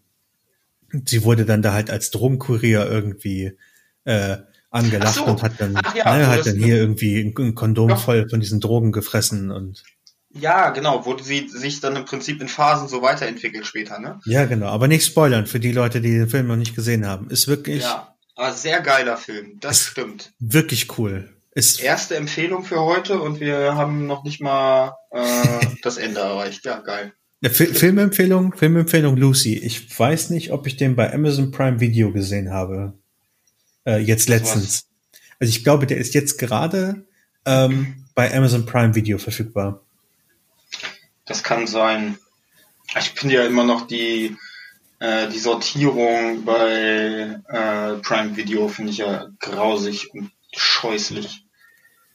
sie wurde dann da halt als Drogenkurier irgendwie äh, angelacht so. und hat dann, ja, ne, hat dann hier irgendwie ein, Kondom ja. voll von diesen Drogen gefressen und ja, genau, wo sie sich dann im Prinzip in Phasen so weiterentwickelt später, ne? Ja, genau, aber nicht spoilern für die Leute, die den Film noch nicht gesehen haben. Ist wirklich. Ja, aber sehr geiler Film, das stimmt. Wirklich cool. Ist Erste Empfehlung für heute und wir haben noch nicht mal äh, das Ende erreicht. Ja, geil. Ja, Filmempfehlung, Filmempfehlung Lucy. Ich weiß nicht, ob ich den bei Amazon Prime Video gesehen habe. Äh, jetzt letztens. Also ich glaube, der ist jetzt gerade ähm, bei Amazon Prime Video verfügbar. Das kann sein. Ich finde ja immer noch die, äh, die Sortierung bei äh, Prime Video finde ich ja grausig und scheußlich.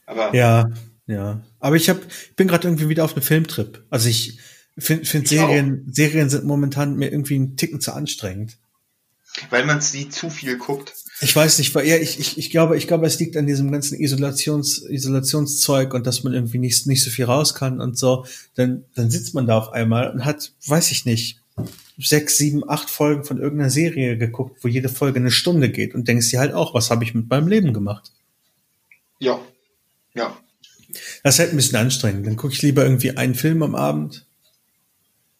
Aber ja, ja. Aber ich hab, bin gerade irgendwie wieder auf einem Filmtrip. Also ich finde find Serien, auch. Serien sind momentan mir irgendwie einen Ticken zu anstrengend. Weil man sie zu viel guckt. Ich weiß nicht, weil ja, ich, ich, ich glaube, ich glaube, es liegt an diesem ganzen Isolations, Isolationszeug und dass man irgendwie nicht, nicht so viel raus kann und so. Dann, dann sitzt man da auf einmal und hat, weiß ich nicht, sechs, sieben, acht Folgen von irgendeiner Serie geguckt, wo jede Folge eine Stunde geht und denkst dir halt auch, was habe ich mit meinem Leben gemacht? Ja. Ja. Das ist halt ein bisschen anstrengend. Dann gucke ich lieber irgendwie einen Film am Abend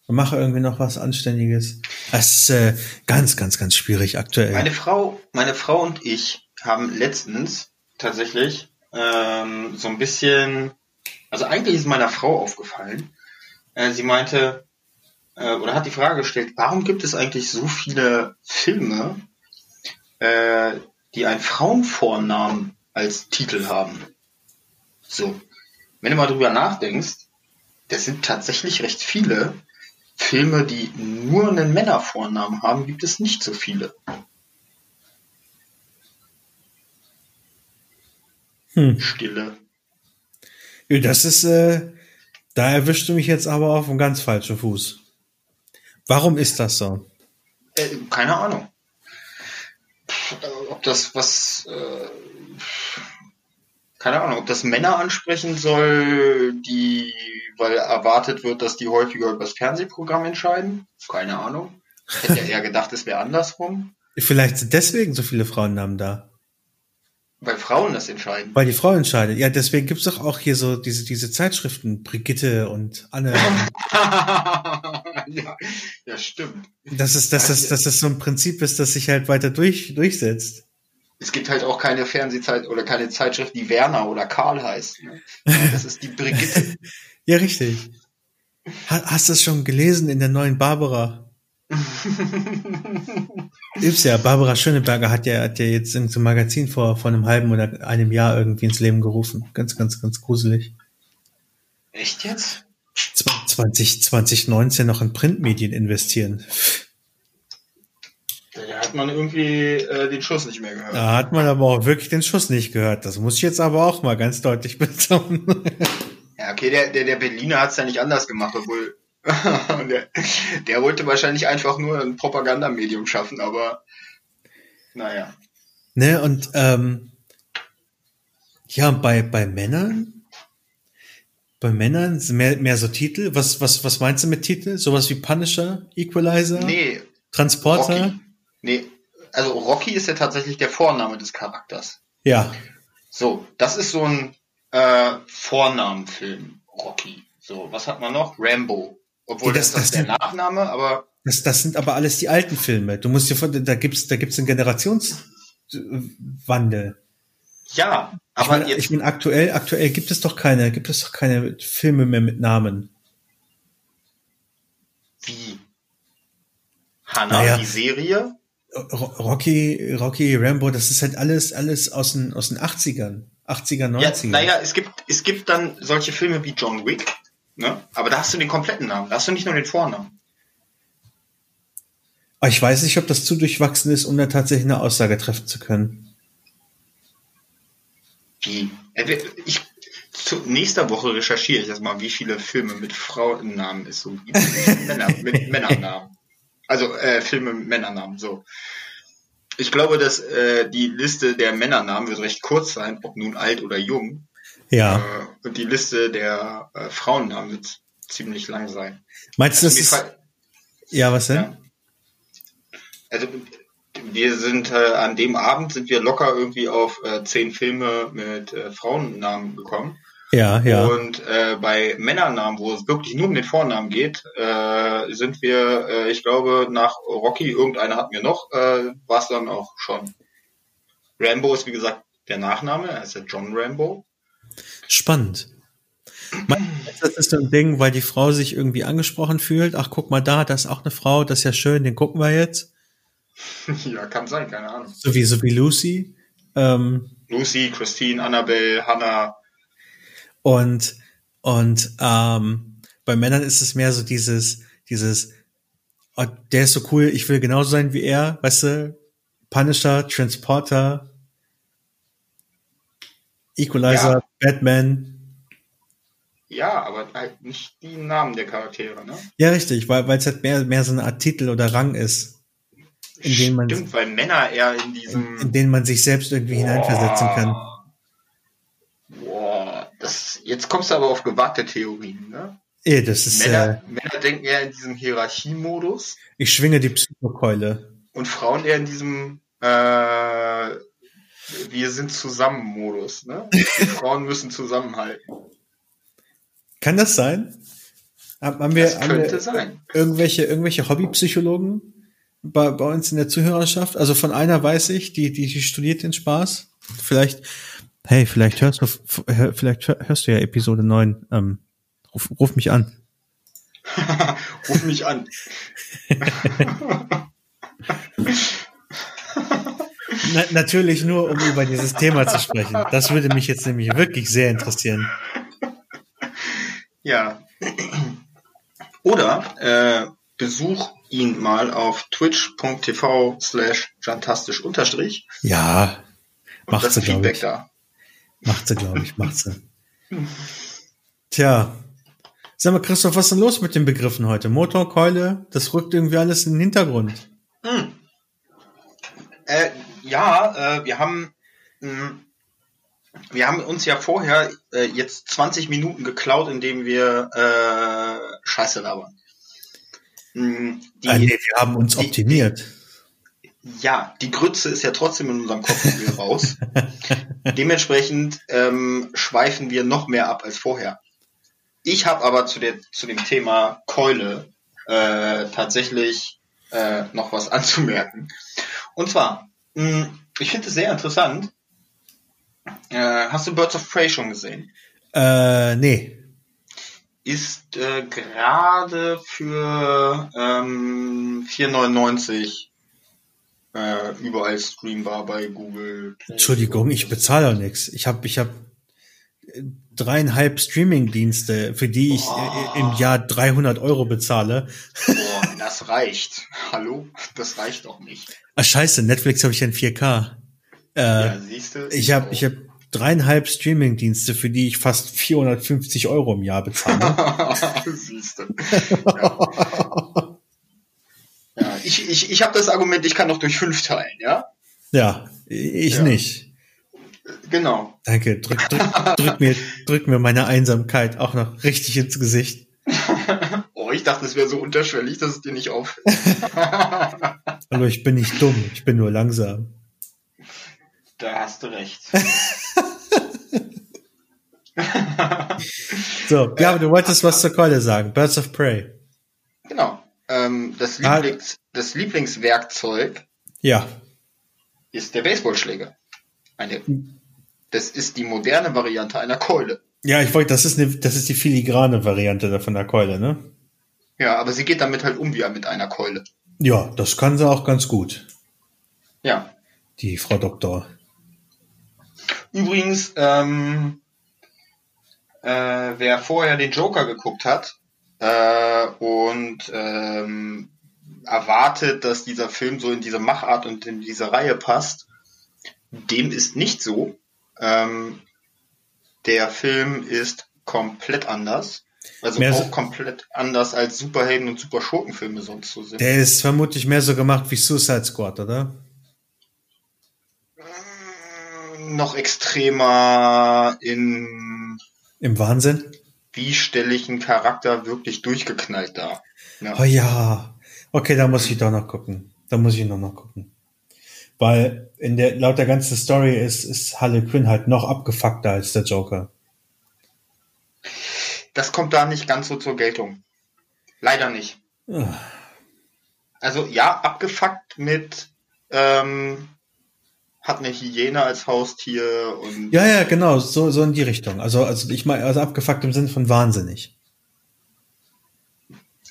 mache irgendwie noch was Anständiges. Das ist äh, ganz, ganz, ganz schwierig aktuell. Meine Frau, meine Frau und ich haben letztens tatsächlich ähm, so ein bisschen, also eigentlich ist meiner Frau aufgefallen. Äh, sie meinte äh, oder hat die Frage gestellt, warum gibt es eigentlich so viele Filme, äh, die einen Frauenvornamen als Titel haben? So, wenn du mal drüber nachdenkst, das sind tatsächlich recht viele. Filme, die nur einen Männervornamen haben, gibt es nicht so viele. Hm. Stille. Das ist, äh, da erwischst du mich jetzt aber auf einem ganz falschen Fuß. Warum ist das so? Äh, keine Ahnung. Ob das was, äh, keine Ahnung, ob das Männer ansprechen soll, die weil erwartet wird, dass die häufiger über das Fernsehprogramm entscheiden. Keine Ahnung. Ich hätte ja eher gedacht, es wäre andersrum. Vielleicht sind deswegen so viele Frauennamen da. Weil Frauen das entscheiden. Weil die Frauen entscheiden. Ja, deswegen gibt's doch auch hier so diese, diese Zeitschriften, Brigitte und Anne. ja, ja, stimmt. Das ist, dass das, dass das so ein Prinzip ist, das sich halt weiter durch, durchsetzt. Es gibt halt auch keine Fernsehzeit oder keine Zeitschrift, die Werner oder Karl heißt. Ne? Das ist die Brigitte. ja, richtig. Hast du es schon gelesen in der neuen Barbara? Übst ja, Barbara Schöneberger hat ja, hat ja jetzt in so einem Magazin vor, vor einem halben oder einem Jahr irgendwie ins Leben gerufen. Ganz, ganz, ganz gruselig. Echt jetzt? 20, 2019 noch in Printmedien investieren. Hat man irgendwie äh, den Schuss nicht mehr gehört. Da hat man aber auch wirklich den Schuss nicht gehört. Das muss ich jetzt aber auch mal ganz deutlich betonen. Ja, okay, der, der, der Berliner hat es ja nicht anders gemacht, obwohl der, der wollte wahrscheinlich einfach nur ein Propagandamedium schaffen, aber naja. Ne, und ähm, ja, bei, bei Männern, bei Männern mehr, mehr so Titel. Was, was, was meinst du mit Titel? Sowas wie Punisher, Equalizer? Nee. Transporter? Rocky. Nee, also Rocky ist ja tatsächlich der Vorname des Charakters. Ja. So, das ist so ein äh, Vornamenfilm, Rocky. So, was hat man noch? Rambo. Obwohl das, das, das ist der Nachname, aber. Das, das sind aber alles die alten Filme. Du musst dir von, da gibt's, da gibt's einen Generationswandel. Ja, aber ich meine, jetzt, ich meine, aktuell, aktuell gibt es doch keine, gibt es doch keine Filme mehr mit Namen. Wie? Hannah, naja, die Serie? Rocky, Rocky, Rambo, das ist halt alles, alles aus den, aus den 80ern, 80er, 90er. Ja, naja, es gibt, es gibt dann solche Filme wie John Wick, Ne? Aber da hast du den kompletten Namen, da hast du nicht nur den Vornamen. Aber ich weiß nicht, ob das zu durchwachsen ist, um da tatsächlich eine Aussage treffen zu können. Wie? Äh, ich, zu, nächster Woche recherchiere ich erstmal, wie viele Filme mit Frauennamen es so gibt. Männer, mit Männernamen. Also äh, Filme mit Männernamen, so. Ich glaube, dass äh, die Liste der Männernamen wird recht kurz sein, ob nun alt oder jung. Ja. Äh, und die Liste der äh, Frauennamen wird ziemlich lang sein. Meinst du, also das ist... Ja, was denn? Ja. Also wir sind äh, an dem Abend sind wir locker irgendwie auf äh, zehn Filme mit äh, Frauennamen gekommen. Ja, ja. Und äh, bei Männernamen, wo es wirklich nur um den Vornamen geht, äh, sind wir, äh, ich glaube, nach Rocky, irgendeiner hatten wir noch, äh, war es dann auch schon. Rambo ist wie gesagt der Nachname, er ist ja John Rambo. Spannend. Das ist so ein Ding, weil die Frau sich irgendwie angesprochen fühlt. Ach, guck mal da, das ist auch eine Frau, das ist ja schön, den gucken wir jetzt. Ja, kann sein, keine Ahnung. So wie, so wie Lucy. Ähm, Lucy, Christine, Annabelle, Hannah. Und, und ähm, bei Männern ist es mehr so dieses, dieses, oh, der ist so cool, ich will genauso sein wie er, weißt du, Punisher, Transporter, Equalizer, ja. Batman. Ja, aber halt nicht die Namen der Charaktere, ne? Ja, richtig, weil es halt mehr, mehr so eine Art Titel oder Rang ist. In den man, Stimmt, weil Männer eher in diesem. In, in den man sich selbst irgendwie boah, hineinversetzen kann. Das, jetzt kommst du aber auf gewagte Theorien, ne? Eh, das ist. Männer, äh, Männer denken eher in diesem Hierarchiemodus. Ich schwinge die Psychokeule. Und Frauen eher in diesem äh, wir sind zusammen Modus. Ne? Frauen müssen zusammenhalten. Kann das sein? Haben wir, das haben wir sein. irgendwelche, irgendwelche Hobbypsychologen bei, bei uns in der Zuhörerschaft? Also von einer weiß ich, die, die, die studiert den Spaß. Vielleicht, hey, vielleicht hörst du, vielleicht hörst du ja Episode 9. Ähm, ruf, ruf mich an. ruf mich an. Na, natürlich nur, um über dieses Thema zu sprechen. Das würde mich jetzt nämlich wirklich sehr interessieren. Ja. Oder äh, besuch ihn mal auf twitch.tv slash jantastisch unterstrich. Ja, macht glaube ich. Da. Macht sie, glaube ich, macht sie. Tja. Sag mal, Christoph, was ist denn los mit den Begriffen heute? Motorkeule, das rückt irgendwie alles in den Hintergrund. Hm. Äh, ja, äh, wir haben mh, hm, wir haben uns ja vorher äh, jetzt 20 Minuten geklaut, indem wir äh, Scheiße labern. Hm, die, ah, nee, wir haben uns die, optimiert. Ja, die Grütze ist ja trotzdem in unserem Kopf raus. Dementsprechend ähm, schweifen wir noch mehr ab als vorher. Ich habe aber zu, der, zu dem Thema Keule äh, tatsächlich äh, noch was anzumerken. Und zwar, mh, hm, ich finde es sehr interessant. Äh, hast du Birds of Prey schon gesehen? Äh, nee. Ist äh, gerade für ähm, 4,99 äh, überall streambar bei Google. Entschuldigung, ich bezahle auch nichts. Ich habe ich hab dreieinhalb Streaming-Dienste, für die ich oh. im Jahr 300 Euro bezahle. Boah, das reicht. Hallo? Das reicht doch nicht. Ach scheiße, Netflix habe ich in 4K. Äh, ja, siehst du? Ich habe ich hab dreieinhalb Streaming-Dienste, für die ich fast 450 Euro im Jahr bezahle. siehst du. Ja. ja, ich, ich, ich habe das Argument, ich kann noch durch fünf teilen, ja? Ja, ich ja. nicht. Genau. Danke. Drück, drück, drück, mir, drück mir meine Einsamkeit auch noch richtig ins Gesicht. oh, ich dachte, es wäre so unterschwellig, dass es dir nicht auffällt. Aber ich bin nicht dumm, ich bin nur langsam. Da hast du recht. so, ja, aber du wolltest was zur Keule sagen. Birds of Prey. Ähm, das, ah. Lieblings, ah. das Lieblingswerkzeug ja. ist der Baseballschläger. Eine, das ist die moderne Variante einer Keule. Ja, ich wollte, das ist eine, das ist die filigrane Variante von der Keule, ne? Ja, aber sie geht damit halt um wie mit einer Keule. Ja, das kann sie auch ganz gut. Ja. Die Frau Doktor. Übrigens, ähm, äh, wer vorher den Joker geguckt hat äh, und ähm, erwartet, dass dieser Film so in diese Machart und in diese Reihe passt, dem ist nicht so. Ähm, der Film ist komplett anders. Also mehr auch so, komplett anders als Superhelden- und Superschurkenfilme sonst so sind. Der ist vermutlich mehr so gemacht wie Suicide Squad, oder? Noch extremer in. Im Wahnsinn? Wie stelle ich einen Charakter wirklich durchgeknallt dar? Ja. Oh ja. Okay, da muss ich doch noch gucken. Da muss ich noch, noch gucken. Weil in der, laut der ganzen Story ist, ist Harley Quinn halt noch abgefuckter als der Joker. Das kommt da nicht ganz so zur Geltung. Leider nicht. Ah. Also ja, abgefuckt mit ähm, hat eine Hyäne als Haustier und. Ja, ja, genau, so, so in die Richtung. Also, also ich meine, also abgefuckt im Sinne von wahnsinnig.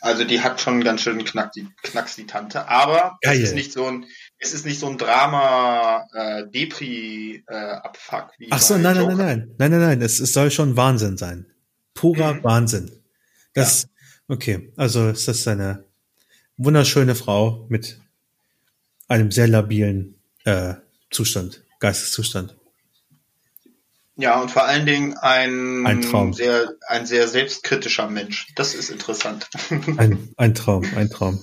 Also die hat schon ganz schön Knack, die, Knacks die Tante, aber es ist nicht so ein, es ist nicht so ein Drama äh, Depri äh, Abfuck Ach so, nein, nein, nein, nein, nein, nein, nein, es, es soll schon Wahnsinn sein, purer mhm. Wahnsinn. Das, ja. okay, also ist eine wunderschöne Frau mit einem sehr labilen äh, Zustand, Geisteszustand. Ja, und vor allen Dingen ein, ein Traum. sehr, ein sehr selbstkritischer Mensch. Das ist interessant. ein, ein Traum, ein Traum.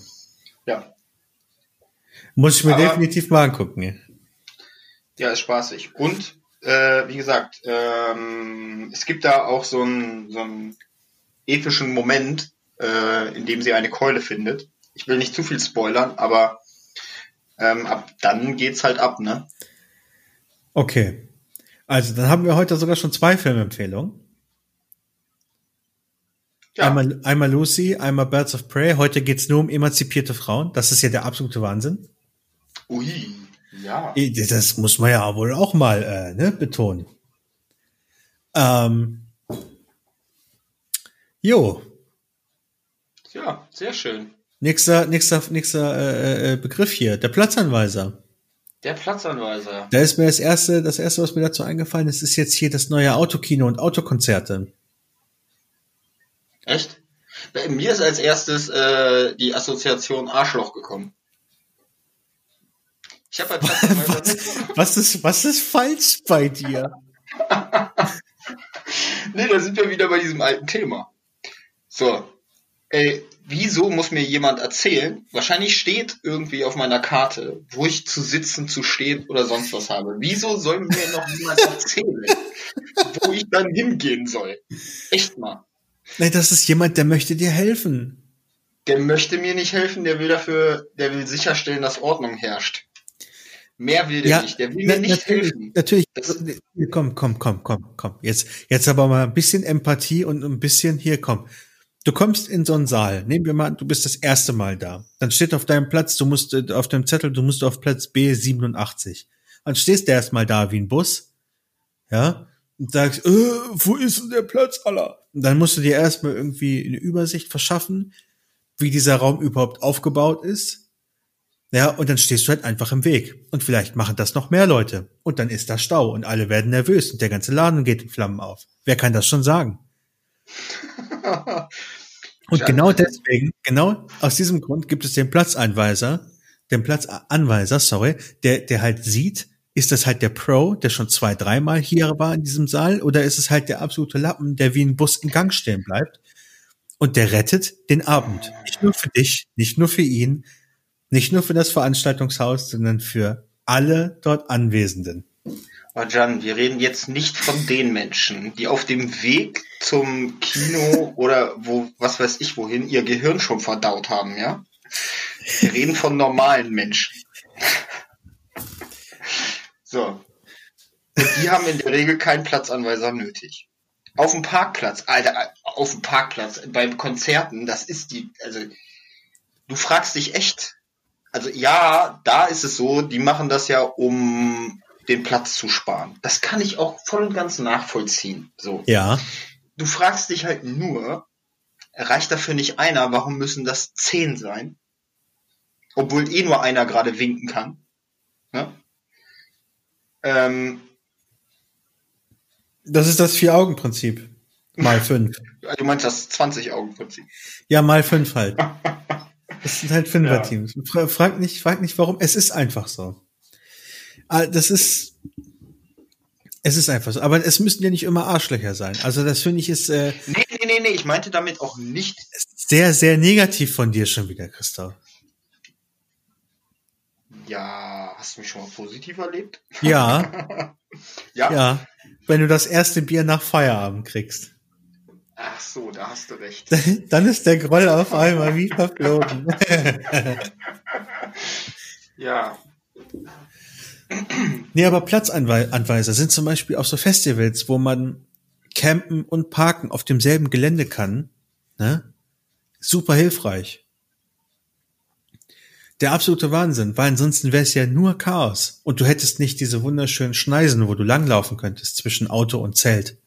Ja. Muss ich mir Aber, definitiv mal angucken. Ja, ist spaßig. Und, äh, wie gesagt, ähm, es gibt da auch so einen, so einen epischen Moment, äh, in dem sie eine Keule findet. Ich will nicht zu viel spoilern, aber ähm, ab dann geht's halt ab, ne? Okay. Also, dann haben wir heute sogar schon zwei Filmempfehlungen. Ja. Einmal, einmal Lucy, einmal Birds of Prey. Heute geht's nur um emanzipierte Frauen. Das ist ja der absolute Wahnsinn. Ui, ja. Das muss man ja wohl auch mal äh, ne, betonen. Ähm, jo. Ja, sehr schön. Nächster, nächster, nächster äh, äh Begriff hier, der Platzanweiser. Der Platzanweiser. Da ist mir das erste, das erste, was mir dazu eingefallen ist, ist jetzt hier das neue Autokino und Autokonzerte. Echt? Bei mir ist als erstes äh, die Assoziation Arschloch gekommen. Ich habe halt was, was ist was ist falsch bei dir? nee, da sind wir wieder bei diesem alten Thema. So, ey, wieso muss mir jemand erzählen? Wahrscheinlich steht irgendwie auf meiner Karte, wo ich zu sitzen, zu stehen oder sonst was habe. Wieso soll mir noch jemand erzählen, wo ich dann hingehen soll? Echt mal. Nee, das ist jemand, der möchte dir helfen. Der möchte mir nicht helfen, der will dafür, der will sicherstellen, dass Ordnung herrscht. Mehr will der ja, nicht. Der will mir nicht helfen. Natürlich. Das, komm, komm, komm, komm, komm. Jetzt, jetzt aber mal ein bisschen Empathie und ein bisschen hier, komm. Du kommst in so einen Saal. Nehmen wir mal, du bist das erste Mal da. Dann steht auf deinem Platz, du musst äh, auf deinem Zettel, du musst auf Platz B87. Dann stehst du erstmal da wie ein Bus. Ja. Und sagst, äh, wo ist denn der Platz aller? Und dann musst du dir erstmal irgendwie eine Übersicht verschaffen, wie dieser Raum überhaupt aufgebaut ist ja, und dann stehst du halt einfach im Weg. Und vielleicht machen das noch mehr Leute. Und dann ist da Stau und alle werden nervös und der ganze Laden geht in Flammen auf. Wer kann das schon sagen? und genau deswegen, genau aus diesem Grund gibt es den Platzeinweiser, den Platzanweiser, sorry, der, der halt sieht, ist das halt der Pro, der schon zwei, dreimal hier war in diesem Saal, oder ist es halt der absolute Lappen, der wie ein Bus im Gang stehen bleibt? Und der rettet den Abend. Nicht nur für dich, nicht nur für ihn, nicht nur für das Veranstaltungshaus, sondern für alle dort Anwesenden. Aber Jan, wir reden jetzt nicht von den Menschen, die auf dem Weg zum Kino oder wo, was weiß ich wohin, ihr Gehirn schon verdaut haben, ja? Wir reden von normalen Menschen. So. Und die haben in der Regel keinen Platzanweiser nötig. Auf dem Parkplatz, Alter, auf dem Parkplatz, beim Konzerten, das ist die, also, du fragst dich echt, also ja, da ist es so, die machen das ja, um den Platz zu sparen. Das kann ich auch voll und ganz nachvollziehen. So. Ja. Du fragst dich halt nur, reicht dafür nicht einer, warum müssen das zehn sein? Obwohl eh nur einer gerade winken kann. Ne? Ähm, das ist das Vier-Augen-Prinzip. Mal fünf. Du meinst das 20-Augen-Prinzip. Ja, mal fünf halt. Es sind halt Fünfer-Teams. Ja. Frag nicht, frag nicht warum. Es ist einfach so. Ah, das ist, es ist einfach so. Aber es müssen ja nicht immer Arschlöcher sein. Also das finde ich ist, äh, Nee, nee, nee, nee, ich meinte damit auch nicht. Sehr, sehr negativ von dir schon wieder, Christoph. Ja, hast du mich schon mal positiv erlebt? Ja. ja. Ja. Wenn du das erste Bier nach Feierabend kriegst. Ach so, da hast du recht. Dann ist der Groll auf einmal wie verflogen. ja. Nee, aber Platzanweiser sind zum Beispiel auch so Festivals, wo man campen und parken auf demselben Gelände kann. Ne? Super hilfreich. Der absolute Wahnsinn, weil ansonsten wäre es ja nur Chaos. Und du hättest nicht diese wunderschönen Schneisen, wo du langlaufen könntest zwischen Auto und Zelt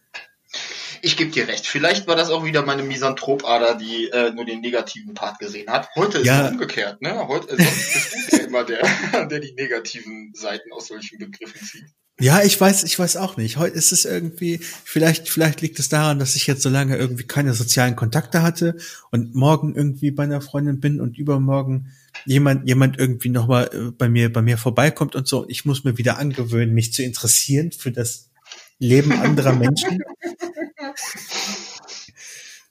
ich gebe dir recht. Vielleicht war das auch wieder meine Misanthropader, die äh, nur den negativen Part gesehen hat. Heute ist ja. es umgekehrt, ne? Heute äh, sonst ja immer der, der die negativen Seiten aus solchen Begriffen zieht. Ja, ich weiß, ich weiß auch nicht. Heute ist es irgendwie, vielleicht, vielleicht liegt es daran, dass ich jetzt so lange irgendwie keine sozialen Kontakte hatte und morgen irgendwie bei einer Freundin bin und übermorgen jemand, jemand irgendwie nochmal äh, bei mir, bei mir vorbeikommt und so. Ich muss mir wieder angewöhnen, mich zu interessieren für das Leben anderer Menschen.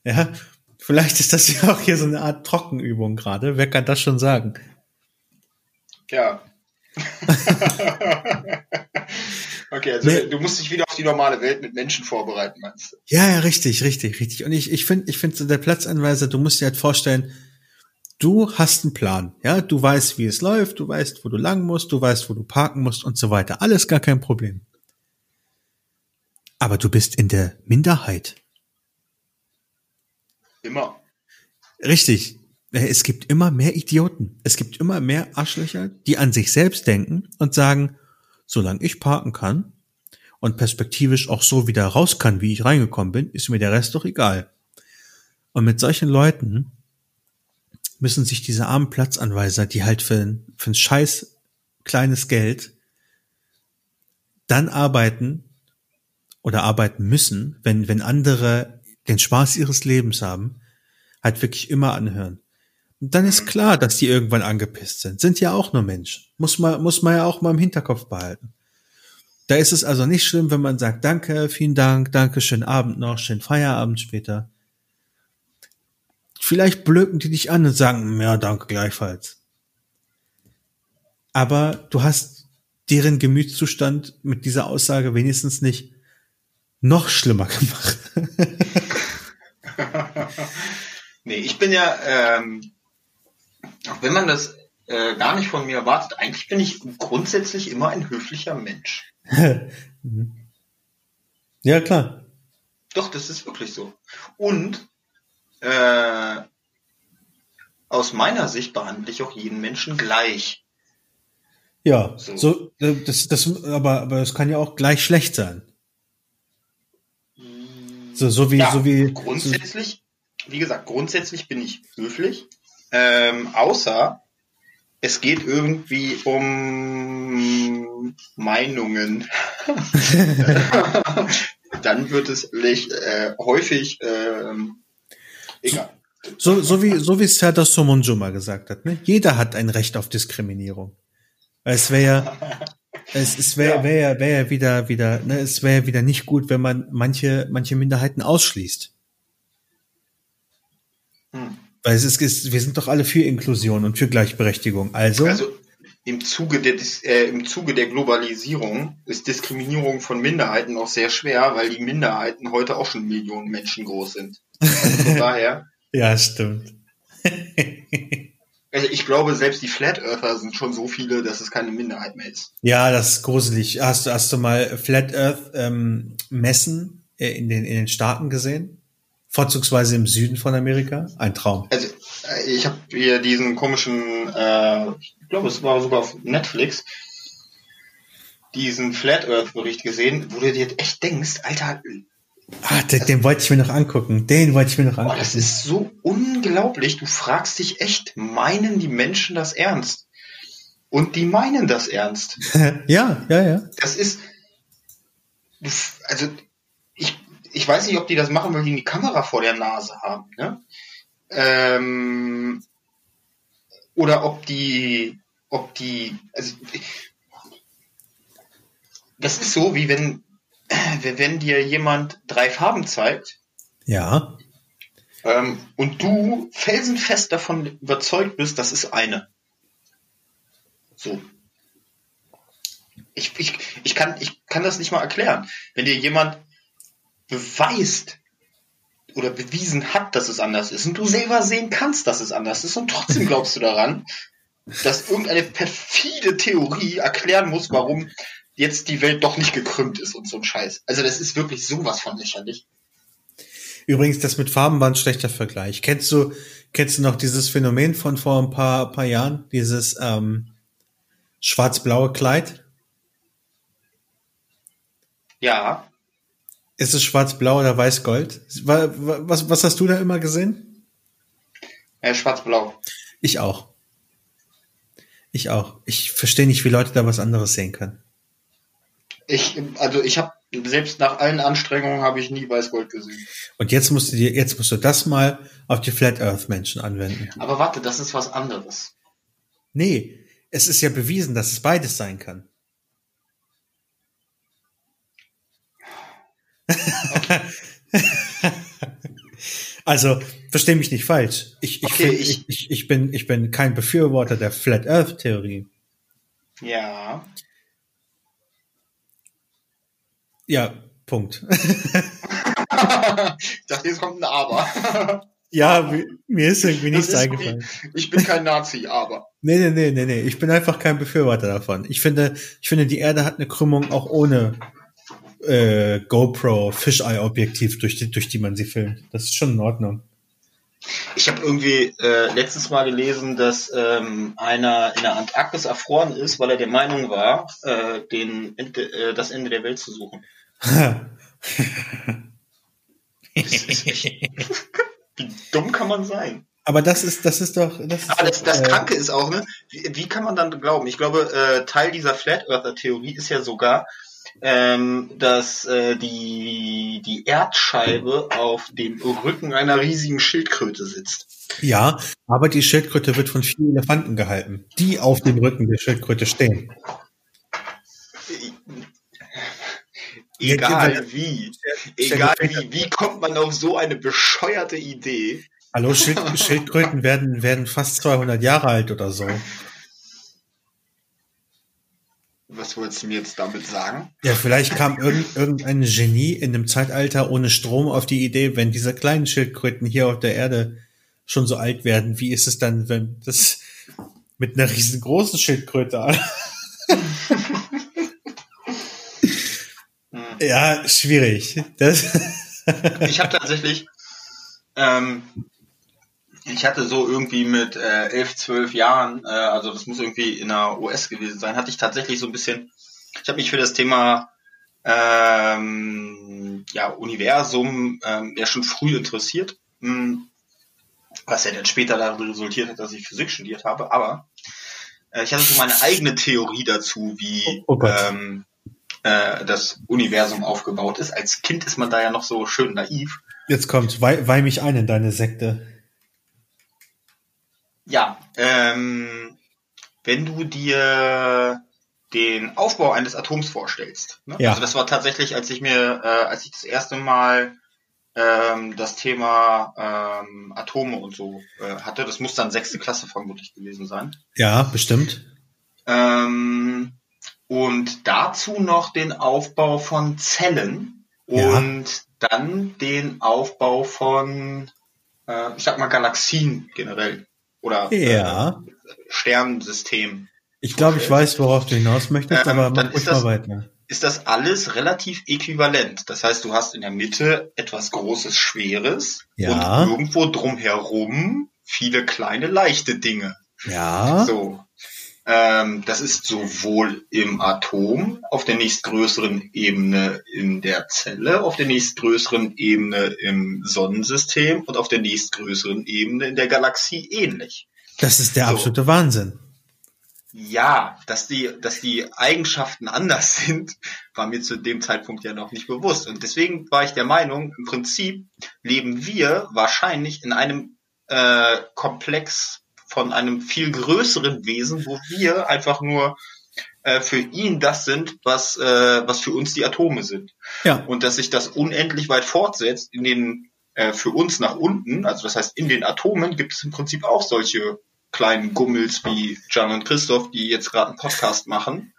ja, vielleicht ist das ja auch hier so eine Art Trockenübung gerade. Wer kann das schon sagen? Ja. okay, also nee. du musst dich wieder auf die normale Welt mit Menschen vorbereiten, meinst du? Ja, ja, richtig, richtig, richtig. Und ich, ich finde, ich finde so der Platzanweiser, du musst dir halt vorstellen, du hast einen Plan, ja, du weißt, wie es läuft, du weißt, wo du lang musst, du weißt, wo du parken musst und so weiter. Alles gar kein Problem. Aber du bist in der Minderheit. Immer. Richtig. Es gibt immer mehr Idioten. Es gibt immer mehr Arschlöcher, die an sich selbst denken und sagen, solange ich parken kann und perspektivisch auch so wieder raus kann, wie ich reingekommen bin, ist mir der Rest doch egal. Und mit solchen Leuten müssen sich diese armen Platzanweiser, die halt für, für ein scheiß kleines Geld dann arbeiten, oder arbeiten müssen, wenn, wenn andere den Spaß ihres Lebens haben, halt wirklich immer anhören. Dann ist klar, dass die irgendwann angepisst sind. Sind ja auch nur Menschen. Muss man, muss man ja auch mal im Hinterkopf behalten. Da ist es also nicht schlimm, wenn man sagt, danke, vielen Dank, danke, schönen Abend noch, schönen Feierabend später. Vielleicht blöken die dich an und sagen, ja, danke gleichfalls. Aber du hast deren Gemütszustand mit dieser Aussage wenigstens nicht noch schlimmer gemacht. nee, ich bin ja, ähm, auch wenn man das äh, gar nicht von mir erwartet. Eigentlich bin ich grundsätzlich immer ein höflicher Mensch. ja, klar. Doch, das ist wirklich so. Und äh, aus meiner Sicht behandle ich auch jeden Menschen gleich. Ja, so, so äh, das, das, aber, aber es kann ja auch gleich schlecht sein. So, so wie, ja, so wie. Grundsätzlich, so wie gesagt, grundsätzlich bin ich höflich. Ähm, außer es geht irgendwie um Meinungen. Dann wird es äh, häufig äh, egal. So, so wie so wie Serdar Somuncu mal gesagt hat, ne? Jeder hat ein Recht auf Diskriminierung. Es wäre ja, es, es wäre ja. wär, wär wieder wieder, ne, es wäre wieder nicht gut, wenn man manche manche Minderheiten ausschließt. Hm. Weil es ist, wir sind doch alle für Inklusion und für Gleichberechtigung. Also, also im Zuge der äh, im Zuge der Globalisierung ist Diskriminierung von Minderheiten auch sehr schwer, weil die Minderheiten heute auch schon Millionen Menschen groß sind. Also von daher. ja, stimmt. also ich glaube, selbst die Flat Earther sind schon so viele, dass es keine Minderheit mehr ist. Ja, das ist gruselig. Hast du hast du mal Flat Earth ähm, Messen äh, in den in den Staaten gesehen? Vorzugsweise im Süden von Amerika? Ein Traum. Also äh, ich habe hier diesen komischen, äh, ich glaube es war sogar auf Netflix, diesen Flat Earth Bericht gesehen, wo du dir echt denkst, Alter. Ah, den, den wollte ich mir noch angucken. Den wollte ich mir noch angucken. Oh, das ist so unglaublich. Du fragst dich echt, meinen die Menschen das ernst? Und die meinen das ernst. ja, ja, ja. Das ist, also ich weiß nicht, ob die das machen, weil die eine Kamera vor der Nase haben, ne? Ähm, oder ob die, ob die, also das ist so, wie wenn, wenn dir jemand drei Farben zeigt. Ja. Ähm, und du felsenfest davon überzeugt bist, das ist eine. So. Ich, ich, ich, kann, ich kann das nicht mal erklären. Wenn dir jemand beweist oder bewiesen hat, dass es anders ist und du selber sehen kannst, dass es anders ist und trotzdem glaubst du daran, dass irgendeine perfide Theorie erklären muss, warum jetzt die Welt doch nicht gekrümmt ist und so ein Scheiß. Also das ist wirklich sowas von lächerlich. Übrigens, das mit Farben war ein schlechter Vergleich. Kennst du, kennst du noch dieses Phänomen von vor ein paar, paar Jahren? Dieses ähm, schwarz-blaue Kleid? Ja. Ist es schwarz-blau oder weiß-gold? Was, was hast du da immer gesehen? Ja, schwarz-blau. Ich auch. Ich auch. Ich verstehe nicht, wie Leute da was anderes sehen können. Ich, also ich habe selbst nach allen Anstrengungen habe ich nie Weiß-Gold gesehen. Und jetzt musst du dir, jetzt musst du das mal auf die Flat Earth Menschen anwenden. Aber warte, das ist was anderes. Nee, es ist ja bewiesen, dass es beides sein kann. also, verstehe mich nicht falsch. Ich, ich, okay, find, ich, ich, ich, bin, ich bin kein Befürworter der Flat Earth Theorie. Ja. Ja, Punkt. ich dachte, jetzt kommt ein Aber. ja, mir ist irgendwie nichts eingefallen. ich bin kein Nazi, aber. Nee, nee, nee, nee, nee. Ich bin einfach kein Befürworter davon. Ich finde, ich finde, die Erde hat eine Krümmung auch ohne äh, GoPro Fisheye-Objektiv, durch die, durch die man sie filmt. Das ist schon in Ordnung. Ich habe irgendwie äh, letztes Mal gelesen, dass ähm, einer in der Antarktis erfroren ist, weil er der Meinung war, äh, den, äh, das Ende der Welt zu suchen. wie dumm kann man sein? Aber das ist, das ist doch. Das ist Aber das, das äh, Kranke ist auch, ne? Wie, wie kann man dann glauben? Ich glaube, äh, Teil dieser Flat Earther Theorie ist ja sogar, ähm, dass äh, die, die Erdscheibe auf dem Rücken einer riesigen Schildkröte sitzt. Ja, aber die Schildkröte wird von vier Elefanten gehalten, die auf dem Rücken der Schildkröte stehen. Egal wie, egal wie, wie kommt man auf so eine bescheuerte Idee? Hallo, Schild, Schildkröten werden, werden fast 200 Jahre alt oder so. Was wolltest du mir jetzt damit sagen? Ja, vielleicht kam irgend, irgendein Genie in einem Zeitalter ohne Strom auf die Idee, wenn diese kleinen Schildkröten hier auf der Erde schon so alt werden, wie ist es dann, wenn das, mit einer riesengroßen Schildkröte an. ja, schwierig. Das ich habe tatsächlich, ähm, ich hatte so irgendwie mit äh, elf, zwölf Jahren, äh, also das muss irgendwie in der US gewesen sein, hatte ich tatsächlich so ein bisschen, ich habe mich für das Thema ähm, ja, Universum ähm, ja schon früh interessiert, mh, hm, was ja dann später darin resultiert hat, dass ich Physik studiert habe, aber äh, ich hatte so meine eigene Theorie dazu, wie oh, oh ähm, äh, das Universum aufgebaut ist. Als Kind ist man da ja noch so schön naiv. Jetzt kommt, weih, weih mich ein in deine Sekte. Ja, ähm, wenn du dir den Aufbau eines Atoms vorstellst. Ne? Ja. Also das war tatsächlich, als ich mir, äh, als ich das erste Mal ähm, das Thema ähm, Atome und so äh, hatte, das muss dann sechste Klasse vermutlich gewesen sein. Ja, bestimmt. Ähm, und dazu noch den Aufbau von Zellen ja. und dann den Aufbau von, äh, ich sag mal, Galaxien generell oder ja. äh, Sternensystem. Ich glaube, ich weiß, worauf du hinaus möchtest, ähm, aber mach ruhig mal weiter. Ist das alles relativ äquivalent? Das heißt, du hast in der Mitte etwas Großes, Schweres ja. und irgendwo drumherum viele kleine, leichte Dinge. Ja. So. Ähm, das ist sowohl im Atom, auf der nächstgrößeren Ebene in der Zelle, auf der nächstgrößeren Ebene im Sonnensystem und auf der nächstgrößeren Ebene in der Galaxie ähnlich. Das ist der absolute so. Wahnsinn. Ja, dass die, dass die Eigenschaften anders sind, war mir zu dem Zeitpunkt ja noch nicht bewusst. Und deswegen war ich der Meinung, im Prinzip leben wir wahrscheinlich in einem äh, Komplex von einem viel größeren Wesen, wo wir einfach nur äh, für ihn das sind, was, äh, was für uns die Atome sind. Ja. Und dass sich das unendlich weit fortsetzt in den äh, für uns nach unten, also das heißt in den Atomen gibt es im Prinzip auch solche kleinen Gummels wie Jan und Christoph, die jetzt gerade einen Podcast machen.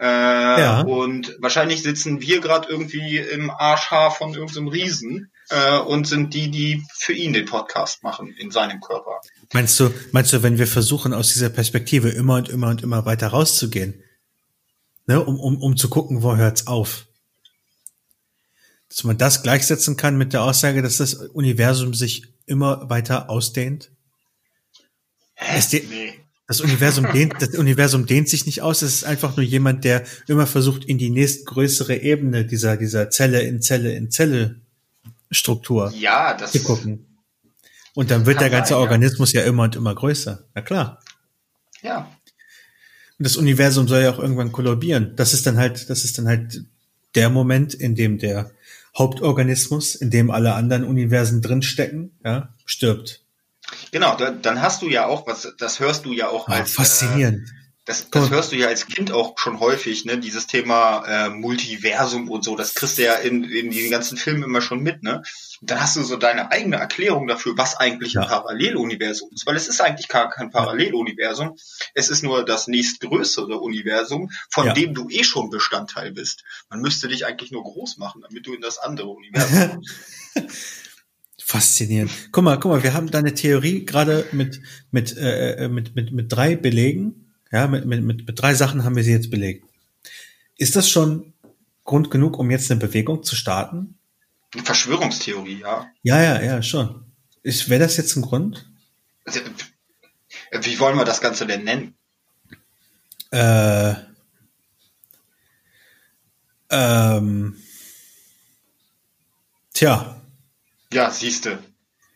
Äh, ja. Und wahrscheinlich sitzen wir gerade irgendwie im Arschhaar von irgendeinem Riesen äh, und sind die, die für ihn den Podcast machen in seinem Körper. Meinst du, meinst du, wenn wir versuchen, aus dieser Perspektive immer und immer und immer weiter rauszugehen, ne, um, um, um zu gucken, wo hört's auf? Dass man das gleichsetzen kann mit der Aussage, dass das Universum sich immer weiter ausdehnt? Hä? Nee. Das Universum dehnt, das Universum dehnt sich nicht aus. Es ist einfach nur jemand, der immer versucht, in die nächstgrößere Ebene dieser, dieser Zelle in Zelle in Zelle Struktur ja, das zu gucken. Und dann wird der ganze sein, Organismus ja. ja immer und immer größer. Na klar. Ja. Und das Universum soll ja auch irgendwann kollabieren. Das ist dann halt, das ist dann halt der Moment, in dem der Hauptorganismus, in dem alle anderen Universen drinstecken, ja, stirbt. Genau, da, dann hast du ja auch, was das hörst du ja auch ah, als faszinierend. Äh, das, das hörst du ja als Kind auch schon häufig, ne? Dieses Thema äh, Multiversum und so, das kriegst du ja in, in diesen ganzen Filmen immer schon mit, ne? Und dann hast du so deine eigene Erklärung dafür, was eigentlich ein Paralleluniversum ist. Weil es ist eigentlich gar kein Paralleluniversum. Es ist nur das nächstgrößere Universum, von ja. dem du eh schon Bestandteil bist. Man müsste dich eigentlich nur groß machen, damit du in das andere Universum kommst. Faszinierend. Guck mal, guck mal, wir haben deine Theorie gerade mit, mit, äh, äh, mit, mit, mit drei Belegen. Ja, mit, mit, mit, mit drei Sachen haben wir sie jetzt belegt. Ist das schon Grund genug, um jetzt eine Bewegung zu starten? Verschwörungstheorie, ja. Ja, ja, ja, schon. Wäre das jetzt ein Grund? Also, wie wollen wir das Ganze denn nennen? Äh, ähm, tja, ja, siehste.